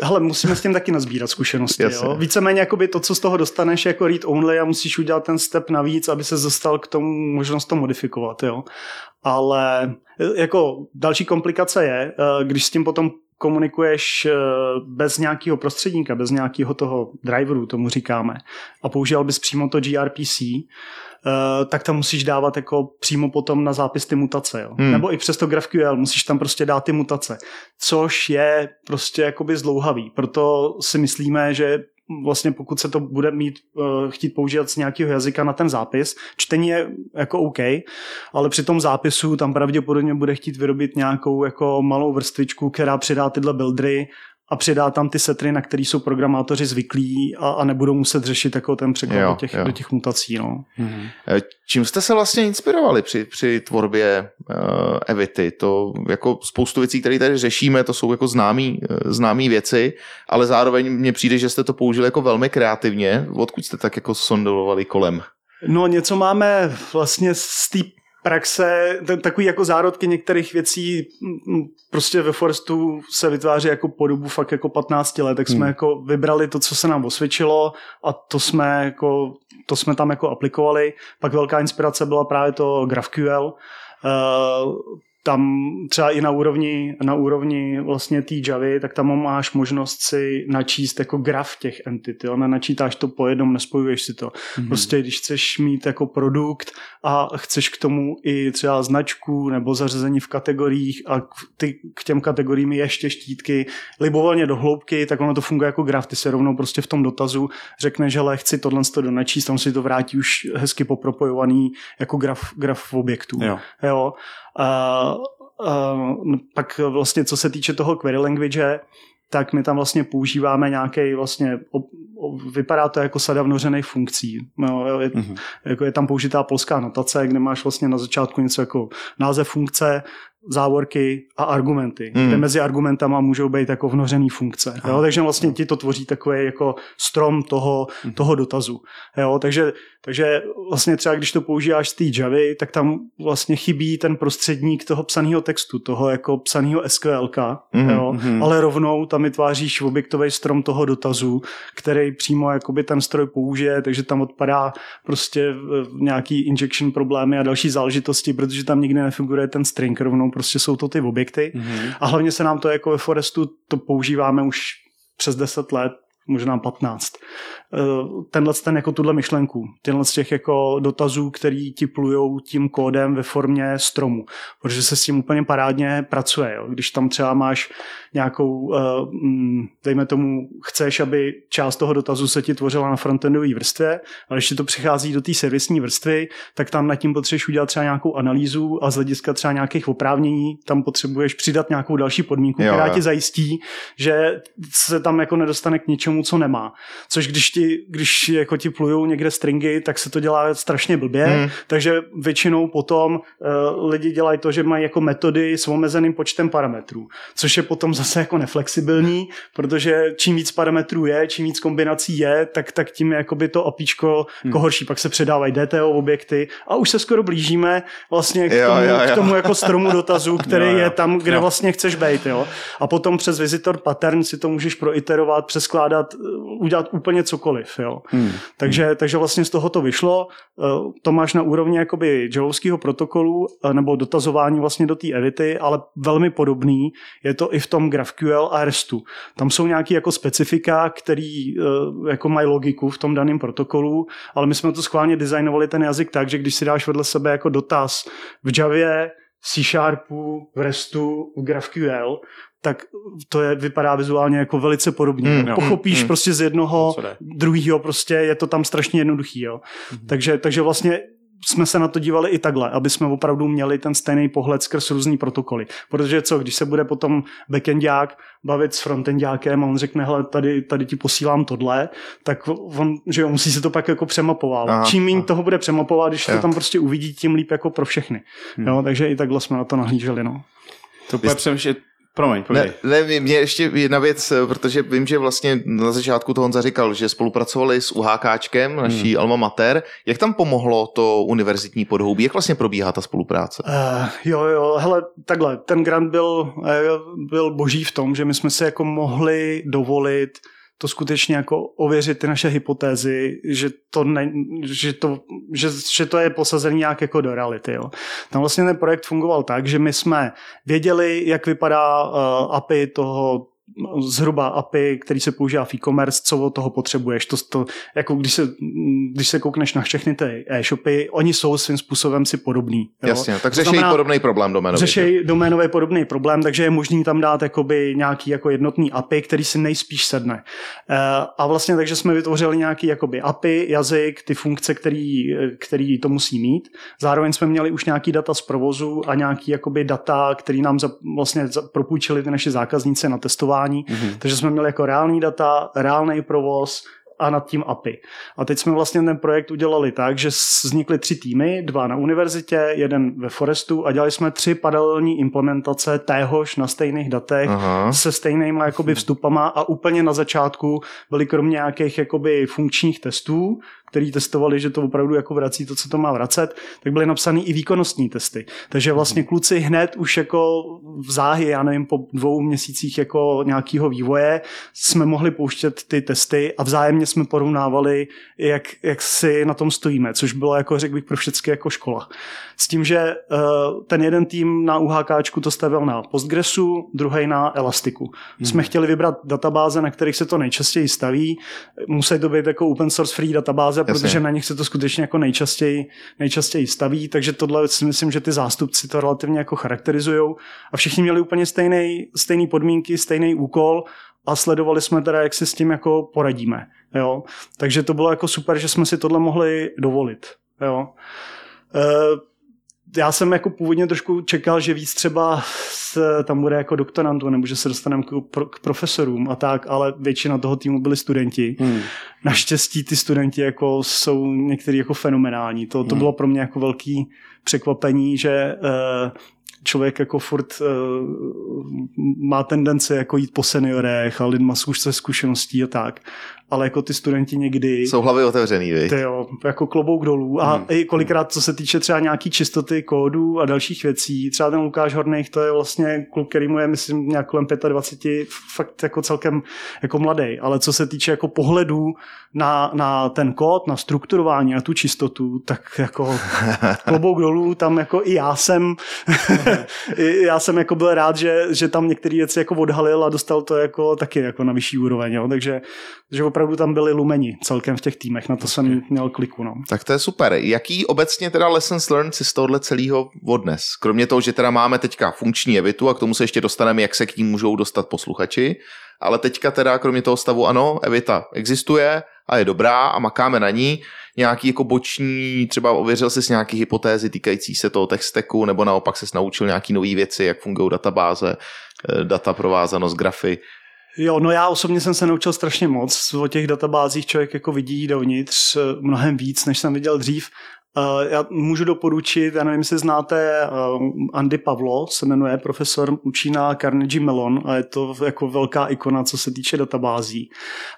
Hele, musíme s tím taky nazbírat zkušenosti. Jasně. Jo? Víceméně jakoby to, co z toho dostaneš jako read only a musíš udělat ten step navíc, aby se dostal k tomu možnost to modifikovat. Jo? Ale e, jako další komplikace je, e, když s tím potom komunikuješ e, bez nějakého prostředníka, bez nějakého toho driveru, tomu říkáme, a používal bys přímo to gRPC, tak tam musíš dávat jako přímo potom na zápis ty mutace. Jo? Hmm. Nebo i přes to GraphQL musíš tam prostě dát ty mutace. Což je prostě jakoby zdlouhavý. Proto si myslíme, že vlastně pokud se to bude mít, uh, chtít používat z nějakého jazyka na ten zápis, čtení je jako OK, ale při tom zápisu tam pravděpodobně bude chtít vyrobit nějakou jako malou vrstvičku, která přidá tyhle buildery a přidá tam ty setry, na který jsou programátoři zvyklí a, a nebudou muset řešit jako ten překlad Jo, do těch, jo. do těch mutací. No. Mhm. Eh, Čím jste se vlastně inspirovali při, při tvorbě uh, Evity? To jako spoustu věcí, které tady řešíme, to jsou jako známý, uh, známý věci, ale zároveň mně přijde, že jste to použili jako velmi kreativně. Odkud jste tak jako sondolovali kolem? No něco máme vlastně z té praxe, t- takový jako zárodky některých věcí prostě ve Forestu se vytváří jako po dobu fakt jako 15 let, tak jsme Hmm. jako vybrali to, co se nám osvědčilo a to jsme jako, to jsme tam jako aplikovali. Pak velká inspirace byla právě to GraphQL, Uh, tam třeba i na úrovni, na úrovni vlastně té Javy, tak tam máš možnost si načíst jako graf těch entit, jo? Nenačítáš to po jednom, nespojuješ si to. Mhm. Prostě když chceš mít jako produkt a chceš k tomu i třeba značku nebo zařazení v kategoriích a k, ty, k těm kategoriím ještě štítky libovolně do hloubky, tak ono to funguje jako graf. Ty se rovnou prostě v tom dotazu řekneš, že chci tohle to donačíst, tam si to vrátí už hezky popropojovaný jako graf, graf objektů. Jo. Jo. A, a, pak vlastně, co se týče toho query language, tak my tam vlastně používáme nějaký vlastně ob- vypadá to jako sada vnořených funkcí. No, je, mm-hmm. jako je tam použitá polská notace, kde máš vlastně na začátku něco jako název funkce, závorky a argumenty. Mm. Kde mezi argumentama můžou být jako vnořený funkce. Jo? Takže vlastně ti to tvoří takový jako strom toho, mm. toho dotazu. Jo? Takže, takže vlastně třeba když to používáš z té Javy, tak tam vlastně chybí ten prostředník toho psaného textu, toho jako psaného SQL, mm. jo? Mm. ale rovnou tam vytváříš objektový strom toho dotazu, který přímo jakoby ten stroj použije, takže tam odpadá prostě nějaký injection problémy a další záležitosti, protože tam nikdy nefiguruje ten string rovnou prostě jsou to ty objekty. Mm-hmm. A hlavně se nám to jako ve Forestu to používáme už přes 10 let, možná 15. Eh, tenhle ten jako tuhle myšlenku, tenhle z těch jako dotazů, který ti plujou tím kódem ve formě stromu, protože se s tím úplně parádně pracuje. Jo. Když tam třeba máš nějakou, eh, mm, dejme tomu, chceš, aby část toho dotazu se ti tvořila na frontendové vrstvě, ale když ti to přichází do té servisní vrstvy, tak tam nad tím potřebuješ udělat třeba nějakou analýzu a z hlediska třeba nějakých oprávnění tam potřebuješ přidat nějakou další podmínku, jo, která jo. ti zajistí, že se tam jako nedostane k něčemu, co nemá. Což když ti, když jako ti plujou někde stringy, tak se to dělá strašně blbě, hmm. takže většinou potom uh, lidi dělají to, že mají jako metody s omezeným počtem parametrů, což je potom zase jako neflexibilní, protože čím víc parametrů je, čím víc kombinací je, tak, tak tím je jakoby to opíčko hmm. jako horší. Pak se předávají DTO objekty a už se skoro blížíme vlastně k tomu, jo, jo, jo. K tomu jako stromu dotazů, který jo, jo. je tam, kde jo. vlastně chceš být. Jo? A potom přes visitor pattern si to můžeš proiterovat, přeskládat, udělat úplně cokoliv. Jo? Hmm. Takže, takže vlastně z toho to vyšlo. Eh, to máš na úrovni jakoby javovského protokolu eh, nebo dotazování vlastně do té evity, ale velmi podobný. Je to i v tom GraphQL a RESTu. Tam jsou nějaké jako specifika, který eh, jako mají logiku v tom daném protokolu, ale my jsme to schválně designovali ten jazyk tak, že když si dáš vedle sebe jako dotaz v Javě, C Sharpu, v RESTu, v GraphQL, tak to je, vypadá vizuálně jako velice podobně. Mm, Pochopíš mm, prostě z jednoho, druhého prostě je to tam strašně jednoduchý. Jo. Mm. Takže, takže vlastně jsme se na to dívali i takhle, aby jsme opravdu měli ten stejný pohled skrz různý protokoly. Protože co, když se bude potom backendák bavit s frontendákem a on řekne, hele, tady, tady ti posílám tohle, tak on, že jo, musí se to pak jako přemapovat. Čím méně toho bude přemapovat, když jo. to tam prostě uvidí, tím líp jako pro všechny. Hmm. Jo, takže i takhle jsme na to nahlíželi. No. To úplně přemýšlet, Promiň, ne, ne, mě ještě jedna věc, protože vím, že vlastně na začátku to Honza říkal, že spolupracovali s UHKčkem, naší hmm. Alma Mater. Jak tam pomohlo to univerzitní podhoubí? Jak vlastně probíhá ta spolupráce? Uh, jo, jo, hele, takhle, ten grant byl, eh, byl boží v tom, že my jsme se jako mohli dovolit to skutečně jako ověřit ty naše hypotézy, že to, ne, že to, že, že to je posazený nějak jako do reality. Jo. Tam vlastně ten projekt fungoval tak, že my jsme věděli, jak vypadá uh, API toho zhruba API, který se používá v e-commerce, co od toho potřebuješ. To, to, jako když, se, když se koukneš na všechny ty e-shopy, oni jsou svým způsobem si podobný. Jo? Jasně, tak řeší podobný problém doménový. Řeší doménový podobný problém, takže je možný tam dát jakoby nějaký jako jednotný API, který si nejspíš sedne. E, a vlastně takže jsme vytvořili nějaký jakoby API, jazyk, ty funkce, který, který to musí mít. Zároveň jsme měli už nějaký data z provozu a nějaký jakoby data, který nám za, vlastně propůjčili ty naši zákazníci na testování testování, mm-hmm. takže jsme měli jako reální data, reálný provoz, a nad tím API. A teď jsme vlastně ten projekt udělali tak, že vznikly tři týmy, dva na univerzitě, jeden ve Forestu a dělali jsme tři paralelní implementace téhož na stejných datech Aha. se stejnými jakoby vstupama a úplně na začátku byly kromě nějakých jakoby funkčních testů, který testovali, že to opravdu jako vrací to, co to má vracet, tak byly napsané i výkonnostní testy. Takže vlastně kluci hned už jako v záhy, já nevím, po dvou měsících jako nějakého vývoje jsme mohli pouštět ty testy a vzájemně jsme porovnávali, jak, jak si na tom stojíme, což bylo jako řekl bych pro všechny jako škola. S tím, že uh, ten jeden tým na UHK to stavil na Postgresu, druhý na Elastiku. Hmm. Jsme chtěli vybrat databáze, na kterých se to nejčastěji staví. Musí to být jako open source free databáze, Jasně. protože na nich se to skutečně jako nejčastěji, nejčastěji staví, takže tohle si myslím, že ty zástupci to relativně jako charakterizují a všichni měli úplně stejný, stejný podmínky, stejný úkol a sledovali jsme teda, jak si s tím jako poradíme. Jo? Takže to bylo jako super, že jsme si tohle mohli dovolit. Jo? E, já jsem jako původně trošku čekal, že víc třeba se, tam bude jako doktorantů, nebo že se dostaneme k, pro, k profesorům a tak, ale většina toho týmu byli studenti. Hmm. Naštěstí ty studenti jako jsou některý jako fenomenální. To, to hmm. bylo pro mě jako velký překvapení, že uh, člověk jako furt uh, má tendenci jako jít po seniorech a lidma se zkušeností a tak ale jako ty studenti někdy... Jsou hlavy otevřený, vy? Ty jo, jako klobouk dolů. A hmm. i kolikrát, co se týče třeba nějaký čistoty kódu a dalších věcí, třeba ten Lukáš Horných, to je vlastně kluk, který mu je, myslím, nějak kolem 25, fakt jako celkem jako mladý. Ale co se týče jako pohledu na, na ten kód, na strukturování, na tu čistotu, tak jako klobouk dolů, tam jako i já jsem, já jsem jako byl rád, že, že tam některé věci jako odhalil a dostal to jako taky jako na vyšší úroveň, jo. takže, takže opravdu tam byli lumeni celkem v těch týmech, na to okay. jsem měl kliku. No. Tak to je super. Jaký obecně teda lessons learned si z tohohle celého odnes? Kromě toho, že teda máme teďka funkční evitu a k tomu se ještě dostaneme, jak se k ní můžou dostat posluchači, ale teďka teda kromě toho stavu ano, Evita existuje a je dobrá a makáme na ní. Nějaký jako boční, třeba ověřil jsi nějaký hypotézy týkající se toho tech stacku, nebo naopak se naučil nějaký nové věci, jak fungují databáze, eh, data provázanost, grafy. Jo, no já osobně jsem se naučil strašně moc. O těch databázích člověk jako vidí dovnitř eh, mnohem víc, než jsem viděl dřív. Uh, já můžu doporučit, já nevím, jestli znáte uh, Andy Pavlo, se jmenuje, profesor, učí na Carnegie Mellon a je to jako velká ikona, co se týče databází.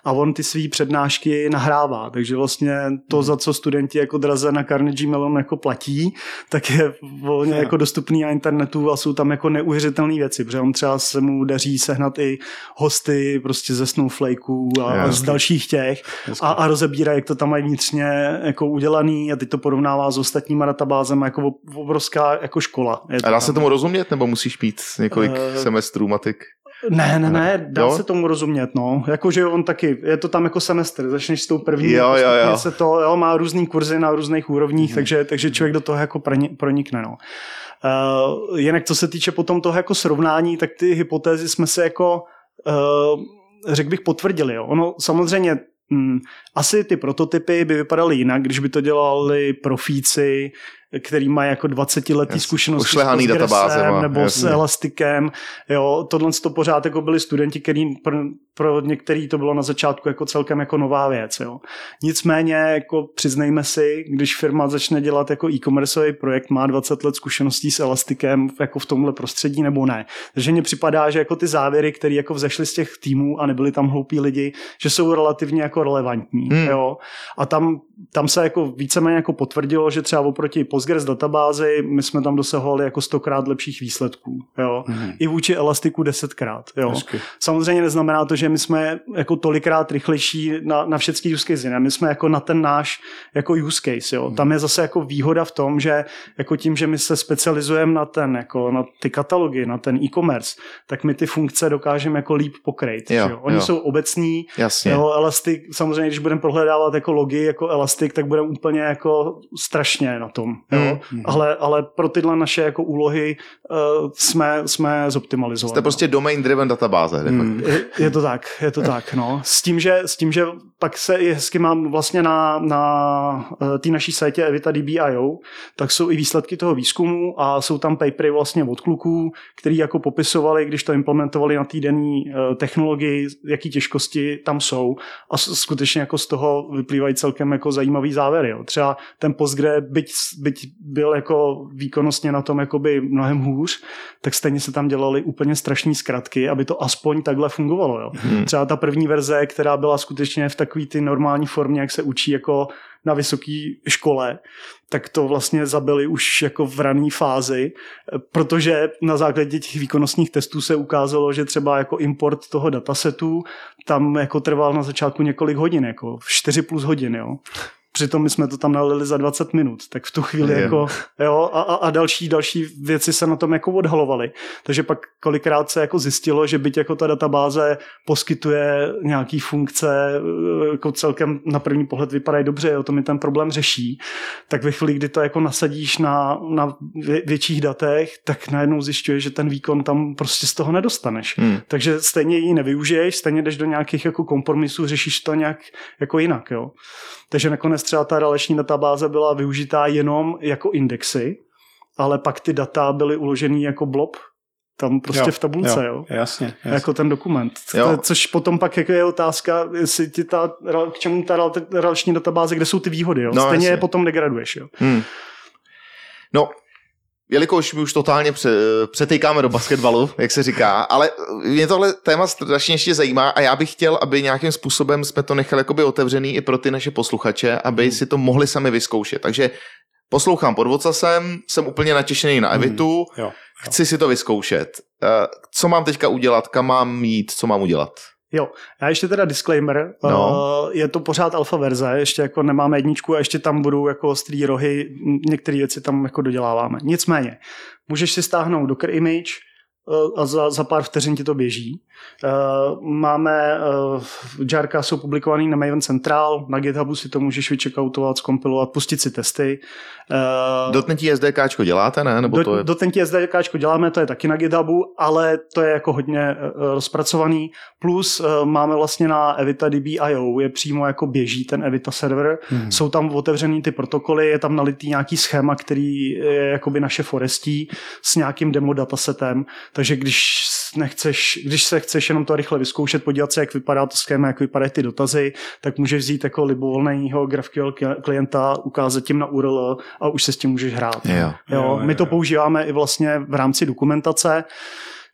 A on ty své přednášky nahrává, takže vlastně to, hmm. za co studenti jako draze na Carnegie Mellon jako platí, tak je volně jako dostupný na internetu a jsou tam jako neuvěřitelné věci, protože on třeba se mu daří sehnat i hosty prostě ze Snowflakeu a, a z dalších těch a, a rozebírá, jak to tam mají vnitřně jako udělaný a teď to porovnává s ostatníma databázemi jako obrovská jako škola. Je to a dá tam. se tomu rozumět, nebo musíš pít několik uh, semestrů matik? Ne, ne, ne, dá jo? se tomu rozumět, no. Jakože on taky, je to tam jako semestr, začneš s tou první, jo, jo, jo. se to, jo, má různý kurzy na různých úrovních, hmm. takže, takže člověk do toho jako pronikne, no. Uh, jinak co se týče potom toho jako srovnání, tak ty hypotézy jsme se jako uh, řekl bych potvrdili. Jo. Ono samozřejmě Hmm, asi ty prototypy by vypadaly jinak, když by to dělali profíci, který má jako 20 letý yes. zkušenosti s databáze nebo jasně. s Elastikem. Jo, tohle to pořád jako byli studenti, který pro, některý to bylo na začátku jako celkem jako nová věc. Jo. Nicméně jako přiznejme si, když firma začne dělat jako e-commerceový projekt, má 20 let zkušeností s Elastikem jako v tomhle prostředí nebo ne. Takže mně připadá, že jako ty závěry, které jako vzešly z těch týmů a nebyli tam hloupí lidi, že jsou relativně jako relevantní. Hmm. Jo. A tam, tam se jako víceméně jako potvrdilo, že třeba oproti Postgres databázi, my jsme tam dosahovali jako stokrát lepších výsledků. Jo. Mm-hmm. I vůči Elastiku desetkrát. Jo. Hezky. Samozřejmě neznamená to, že my jsme jako tolikrát rychlejší na, na všechny use case. Ne? My jsme jako na ten náš jako use case. Jo. Mm-hmm. Tam je zase jako výhoda v tom, že jako tím, že my se specializujeme na ten, jako na ty katalogy, na ten e-commerce, tak my ty funkce dokážeme jako líp pokryt. Jo, jo. Oni jo. jsou obecní. Jasně. Jo, Elastic, samozřejmě, když budeme prohledávat jako logy, jako Elastic, tak budeme úplně jako strašně na tom. Jo. Mm ale, ale pro tyhle naše jako úlohy uh, jsme, jsme zoptimalizovali. Jste prostě domain driven databáze. Mm. Je, je, to tak, je to tak, no. S tím, že, s tím, že pak se i hezky mám vlastně na, na uh, té naší sajtě Evita DBIO, tak jsou i výsledky toho výzkumu a jsou tam papery vlastně od kluků, který jako popisovali, když to implementovali na týdenní uh, technologii, jaký těžkosti tam jsou a skutečně jako z toho vyplývají celkem jako zajímavý závěry. Jo. Třeba ten Postgre, byť, byť byl jako výkonnostně na tom jakoby mnohem hůř, tak stejně se tam dělaly úplně strašné zkratky, aby to aspoň takhle fungovalo. Jo. Hmm. Třeba ta první verze, která byla skutečně v takové ty normální formě, jak se učí jako na vysoké škole, tak to vlastně zabili už jako v rané fázi, protože na základě těch výkonnostních testů se ukázalo, že třeba jako import toho datasetu tam jako trval na začátku několik hodin, jako 4 plus hodin, jo. Přitom my jsme to tam nalili za 20 minut, tak v tu chvíli jako, jo, a, a, další, další věci se na tom jako odhalovaly. Takže pak kolikrát se jako zjistilo, že byť jako ta databáze poskytuje nějaký funkce, jako celkem na první pohled vypadají dobře, jo, to mi ten problém řeší, tak ve chvíli, kdy to jako nasadíš na, na větších datech, tak najednou zjišťuješ, že ten výkon tam prostě z toho nedostaneš. Hmm. Takže stejně ji nevyužiješ, stejně jdeš do nějakých jako kompromisů, řešíš to nějak jako jinak, jo. Takže nakonec třeba ta relační databáze byla využitá jenom jako indexy, ale pak ty data byly uložený jako blob tam prostě Jo, v tabulce, jo. jo. Jasně, jasně. Jako ten dokument. Jo. Což potom pak jako je otázka, jestli ti ta, k čemu ta rel- relační databáze, kde jsou ty výhody, jo. No, Stejně jasně. je potom degraduješ, jo. Hmm. No, jelikož my už totálně pře, přetejkáme do basketbalu, jak se říká, ale mě tohle téma strašně ještě zajímá a já bych chtěl, aby nějakým způsobem jsme to nechali jakoby otevřený i pro ty naše posluchače, aby si to mohli sami vyzkoušet. Takže poslouchám pod vocasem, jsem úplně natěšený na Evitu, Jo. chci si to vyzkoušet. Eh, Co mám teďka udělat, kam mám jít, co mám udělat? Jo, já ještě teda disclaimer, No. uh, je to pořád alfa verze, ještě jako nemáme jedničku a ještě tam budou jako ostrý rohy, některé věci tam jako doděláváme. Nicméně, můžeš si stáhnout Docker image a za, za pár vteřin ti to běží. Uh, máme, uh, Jarka jsou publikovaný na Maven Central, na GitHubu si to můžeš vyčekautovat, zkompilovat, pustit si testy. Dotnetí SDKčko děláte, ne? Nebo to do, je... do tentí SDKčko děláme, to je taky na GitHubu, ale to je jako hodně rozpracovaný. Plus máme vlastně na Evita DB.io, je přímo jako běží ten Evita server. Hmm. Jsou tam otevřený ty protokoly, je tam nalitý nějaký schéma, který je jakoby naše forestí s nějakým demo datasetem. Takže když nechceš, když se chceš jenom to rychle vyzkoušet, podívat se, jak vypadá to schéma, jak vypadají ty dotazy, tak můžeš vzít jako libovolného GraphQL klienta, ukázat tím na URL a už se s tím můžeš hrát. Jo. Jo, Jo, my jo, to jo. používáme i vlastně v rámci dokumentace,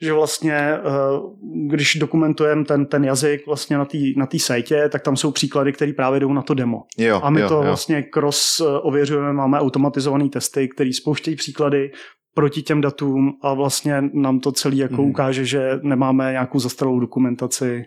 že vlastně, eh, když dokumentujeme ten, ten jazyk vlastně na té na tý sajtě, tak tam jsou příklady, které právě jdou na to demo. Jo, A my jo, to jo. vlastně cross eh, ověřujeme, máme automatizované testy, které spouštějí příklady proti těm datům a vlastně nám to celý jako Mhm. ukáže, že nemáme nějakou zastaralou dokumentaci.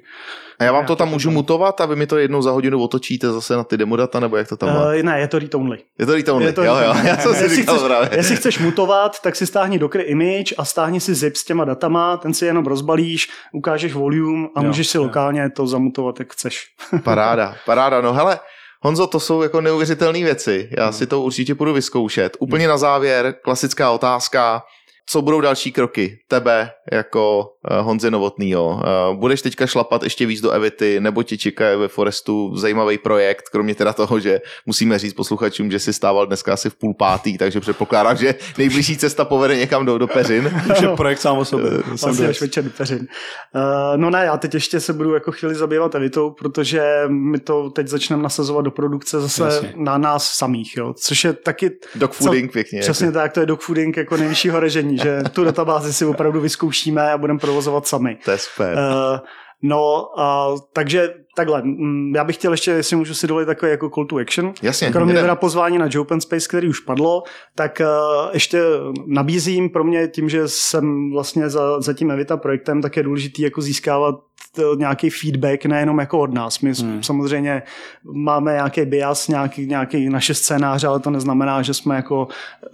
A já vám to tam můžu problém. mutovat a vy mi to jednou za hodinu otočíte zase na ty demodata, nebo jak to tam má? Uh, ne, je to read only. Je to read only, Je to jo, read jo, já jsem si Jestli říkal chceš- právě. Jestli chceš mutovat, tak si stáhni Docker image a stáhni si zip s těma datama, ten si jenom rozbalíš, ukážeš volume a Jo, můžeš si jo. lokálně to zamutovat, jak chceš. Paráda, paráda, no hele, Honzo, to jsou jako neuvěřitelné věci. Já Hmm. si to určitě půjdu vyzkoušet. Úplně na závěr, klasická otázka. Co budou další kroky tebe jako uh, Honzy Novotnýho? Uh, budeš teďka šlapat ještě víc do Evity, nebo tě čeká ve Forestu zajímavý projekt, kromě teda toho, že musíme říct posluchačům, že si stával dneska asi v půl pátý, takže předpokládám, že nejbližší cesta povede někam do, do Peřin. Už je projekt sám o sobě. Vlastně až večer do peřin. Uh, no ne, já teď ještě se budu jako chvíli zabývat Evitou, protože my to teď začneme nasazovat do produkce zase Jasně. na nás samých, jo, což je taky Dogfooding pěkně. Přesně tak, to je dogfooding jako nejvyššího režení, že tu databázi si opravdu vyzkoušíme a budeme provozovat sami. To je super. Uh, no, uh, takže takhle, mm, já bych chtěl ještě, jestli můžu si dovolit takový jako call to action. Jasně, Kromě jdem. teda pozvání na Open Space, který už padlo, tak uh, ještě nabízím pro mě tím, že jsem vlastně za, za tím Evita projektem, tak je důležitý jako získávat eh, nějaký feedback nejenom jako od nás. My hmm. samozřejmě máme nějaký bias, nějaký, nějaký naše scénáře, ale to neznamená, že jsme jako,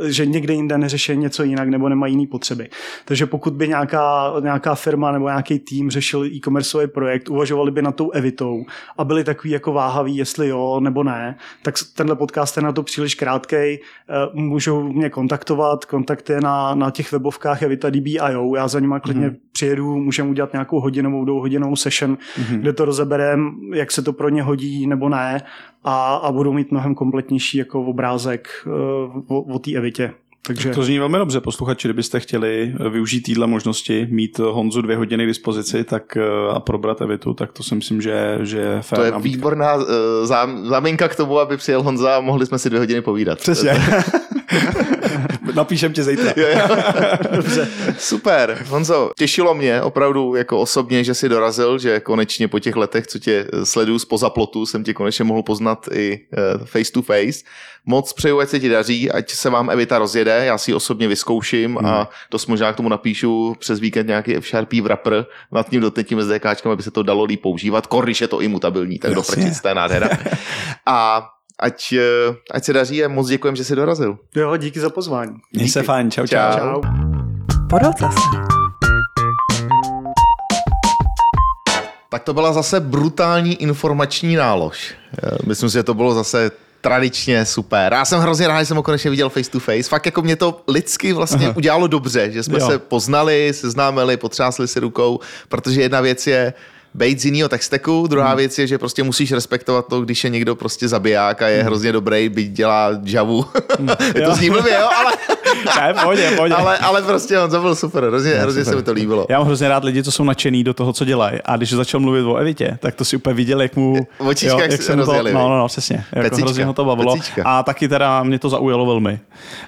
že někde jinde neřeší něco jinak nebo nemají jiné potřeby. Takže pokud by nějaká, nějaká firma nebo nějaký tým řešil e-commerceový projekt, uvažovali by na tou Evitou a byli takový jako váhaví, jestli jo nebo ne, tak tenhle podcast je na to příliš krátkej. Můžou mě kontaktovat, kontakt je na, na těch webovkách Evita DB.io, já za nima klidně mm-hmm. Přijedu, můžeme udělat nějakou hodinovou, dvouhodinovou session, mm-hmm. kde to rozeberem, jak se to pro ně hodí nebo ne a, a budou mít mnohem kompletnější jako obrázek uh, o, o té Evitě. Takže... To zní velmi dobře, posluchači, kdybyste chtěli využít téhle možnosti, mít Honzu dvě hodiny k dispozici tak, eh, a probrat Evitu, tak to si myslím, že, že je fér To je nabídka. výborná uh, záminka k tomu, aby přijel Honza a mohli jsme si dvě hodiny povídat. Přesně. Napíšem tě zítra. Jo, jo. Dobře. Super. Honzo, těšilo mě opravdu jako osobně, že jsi dorazil, že konečně po těch letech, co tě sleduju spoza plotu, jsem tě konečně mohl poznat i uh, face to face. Moc přeju, ať se ti daří, ať se vám Evita rozjede, já si ji osobně vyzkouším hmm. a dost možná k tomu napíšu přes víkend nějaký F-Sharp wrapper nad tím dotnetím SDKčkem, aby se to dalo líp používat, kor, když je to imutabilní, tak Jasně. doprčit, to je nádhera. A ať, eh, ať se daří a moc děkujem, že jsi dorazil. Jo, díky za pozvání. Měj se fajn, čau, čau. Čau. Čau. Zase. Tak to byla zase brutální informační nálož. Eh, Myslím si, že to bylo zase tradičně super. Já jsem hrozně rád, že jsem ho konečně viděl face to face. Fakt jako mě to lidsky vlastně Aha. udělalo dobře, že jsme Jo. jo. se poznali, seznámili, potřásli si rukou, protože jedna věc je bejt z jiného texteku, druhá hmm. věc je, že prostě musíš respektovat to, když je někdo prostě zabiják a je hmm. hrozně dobrý, byť dělá žavu. je to Jo. zní blbě, jo, ale, ne, pohodě, pohodě. ale, ale prostě on to byl super, hrozně, hrozně se mi to líbilo. Já mám hrozně rád lidi, co jsou nadšený do toho, co dělají. A když začal mluvit o Evitě, tak to si úplně viděl, jak mu... Očička, jak se jsem to, No, no, no, přesně. Jako Pecička, hrozně ho to bavilo. pecička. A taky teda mě to zaujalo velmi.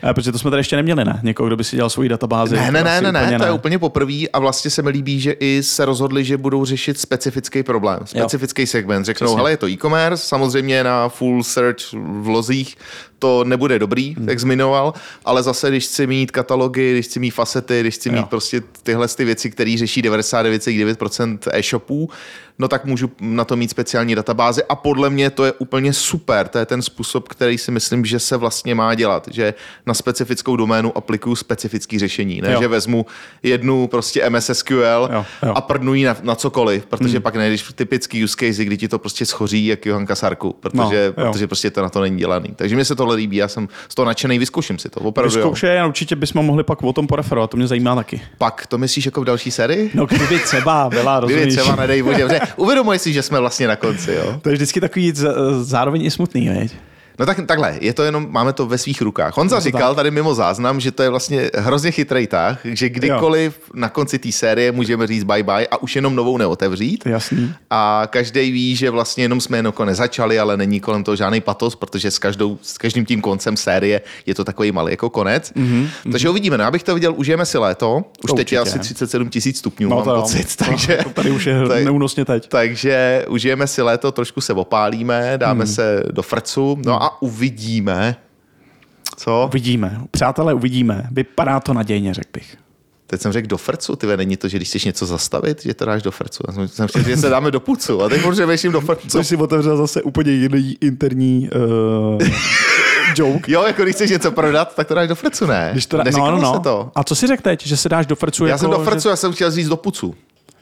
Eh, Protože to jsme tady ještě neměli, ne? Někoho, kdo by si dělal svoji databázi. Ne, ne, ne, ne, ne, to je úplně poprvé a vlastně se mi líbí, že i se rozhodli, že budou řešit specifický problém, specifický segment. Řeknou, hele, je to e-commerce, samozřejmě na full search v lozích to nebude dobrý, Hmm. jak zmiňoval, ale zase, když chci mít katalogy, když chci mít facety, když chci Jo. mít prostě tyhle ty věci, které řeší 99,9% e-shopů, no tak můžu na to mít speciální databázi a podle mě to je úplně super. To je ten způsob, který si myslím, že se vlastně má dělat, že na specifickou doménu aplikuju specifické řešení, ne, Jo. že vezmu jednu prostě MS SQL Jo, jo. Hmm. a prdnu ji na, na cokoliv, protože pak nejdeš typický use case, kdy ti to prostě schoří jak Johanka Sarku, protože, No, protože prostě to na to není dělaný. Takže mě se tohle líbí, já jsem z toho nadšený, vyzkouším si to, opravdu. Vyzkoušej a určitě bychom mohli pak o tom poreferovat, to mě zajímá taky. Pak to myslíš jako v další sérii? No kdyby třeba byla, Kdyby rozumíš? třeba nedej vodě. Protože Uvědomuji si, že jsme vlastně na konci, jo? To je vždycky takový zároveň i smutný, veď? No tak takhle, je to jenom, máme to ve svých rukách. Honza říkal tady mimo záznam, že to je vlastně hrozně chytrý tah, že kdykoliv na konci té série můžeme říct bye bye a už jenom novou neotevřít. Jasný. A každý ví, že vlastně jenom jsme jenom nezačali, ale není kolem toho žádný patos, protože s, každou, s každým tím koncem série je to takový malý jako konec. Mm-hmm. Takže uvidíme. No, já bych to viděl, užijeme si léto. Už To teď je určitě. asi 37 tisíc stupňů, No mám to jo. pocit. To- Takže, to tady už je tak- neúnosně teď. takže užijeme si léto, trošku se opálíme, dáme Hmm. se do frcu, no a uvidíme, co? Uvidíme. Přátelé, uvidíme. Vypadá to nadějně, řekl bych. Teď jsem řekl do frcu, ty není to, že když chceš něco zastavit, že to dáš do frcu. Já jsem, jsem chtěl, že se dáme do pucu a teď možná věším do frcu. Což si otevřel zase úplně jiný interní uh, joke. Jo, jako když chceš něco prodat, tak to dáš do frcu, ne? Když to dá, no, no, no. to. A co si řekl teď, že se dáš do frcu? Já jako, jsem do frcu, Že, já jsem chtěl říct do pucu.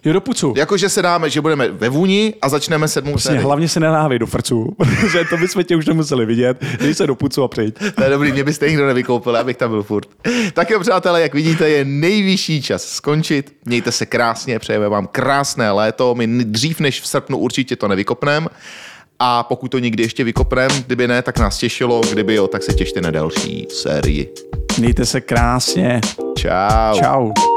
Jo, do pucu. Jako, že se dáme, že budeme ve vůni a začneme sedmou Prostě sérii. hlavně se nenávej do frcu, protože to bychom tě už nemuseli vidět. Dej se do pucu a přijď. To je dobrý, mě byste nikdo nevykoupil, abych tam byl furt. Tak jo, přátelé, jak vidíte, je nejvyšší čas skončit. Mějte se krásně, přejeme vám krásné léto. My dřív než v srpnu určitě to nevykopneme. A pokud to někdy ještě vykopneme, kdyby ne, tak nás těšilo. Kdyby jo, tak se těšte na další sérii. Mějte se krásně. Čau. Čau.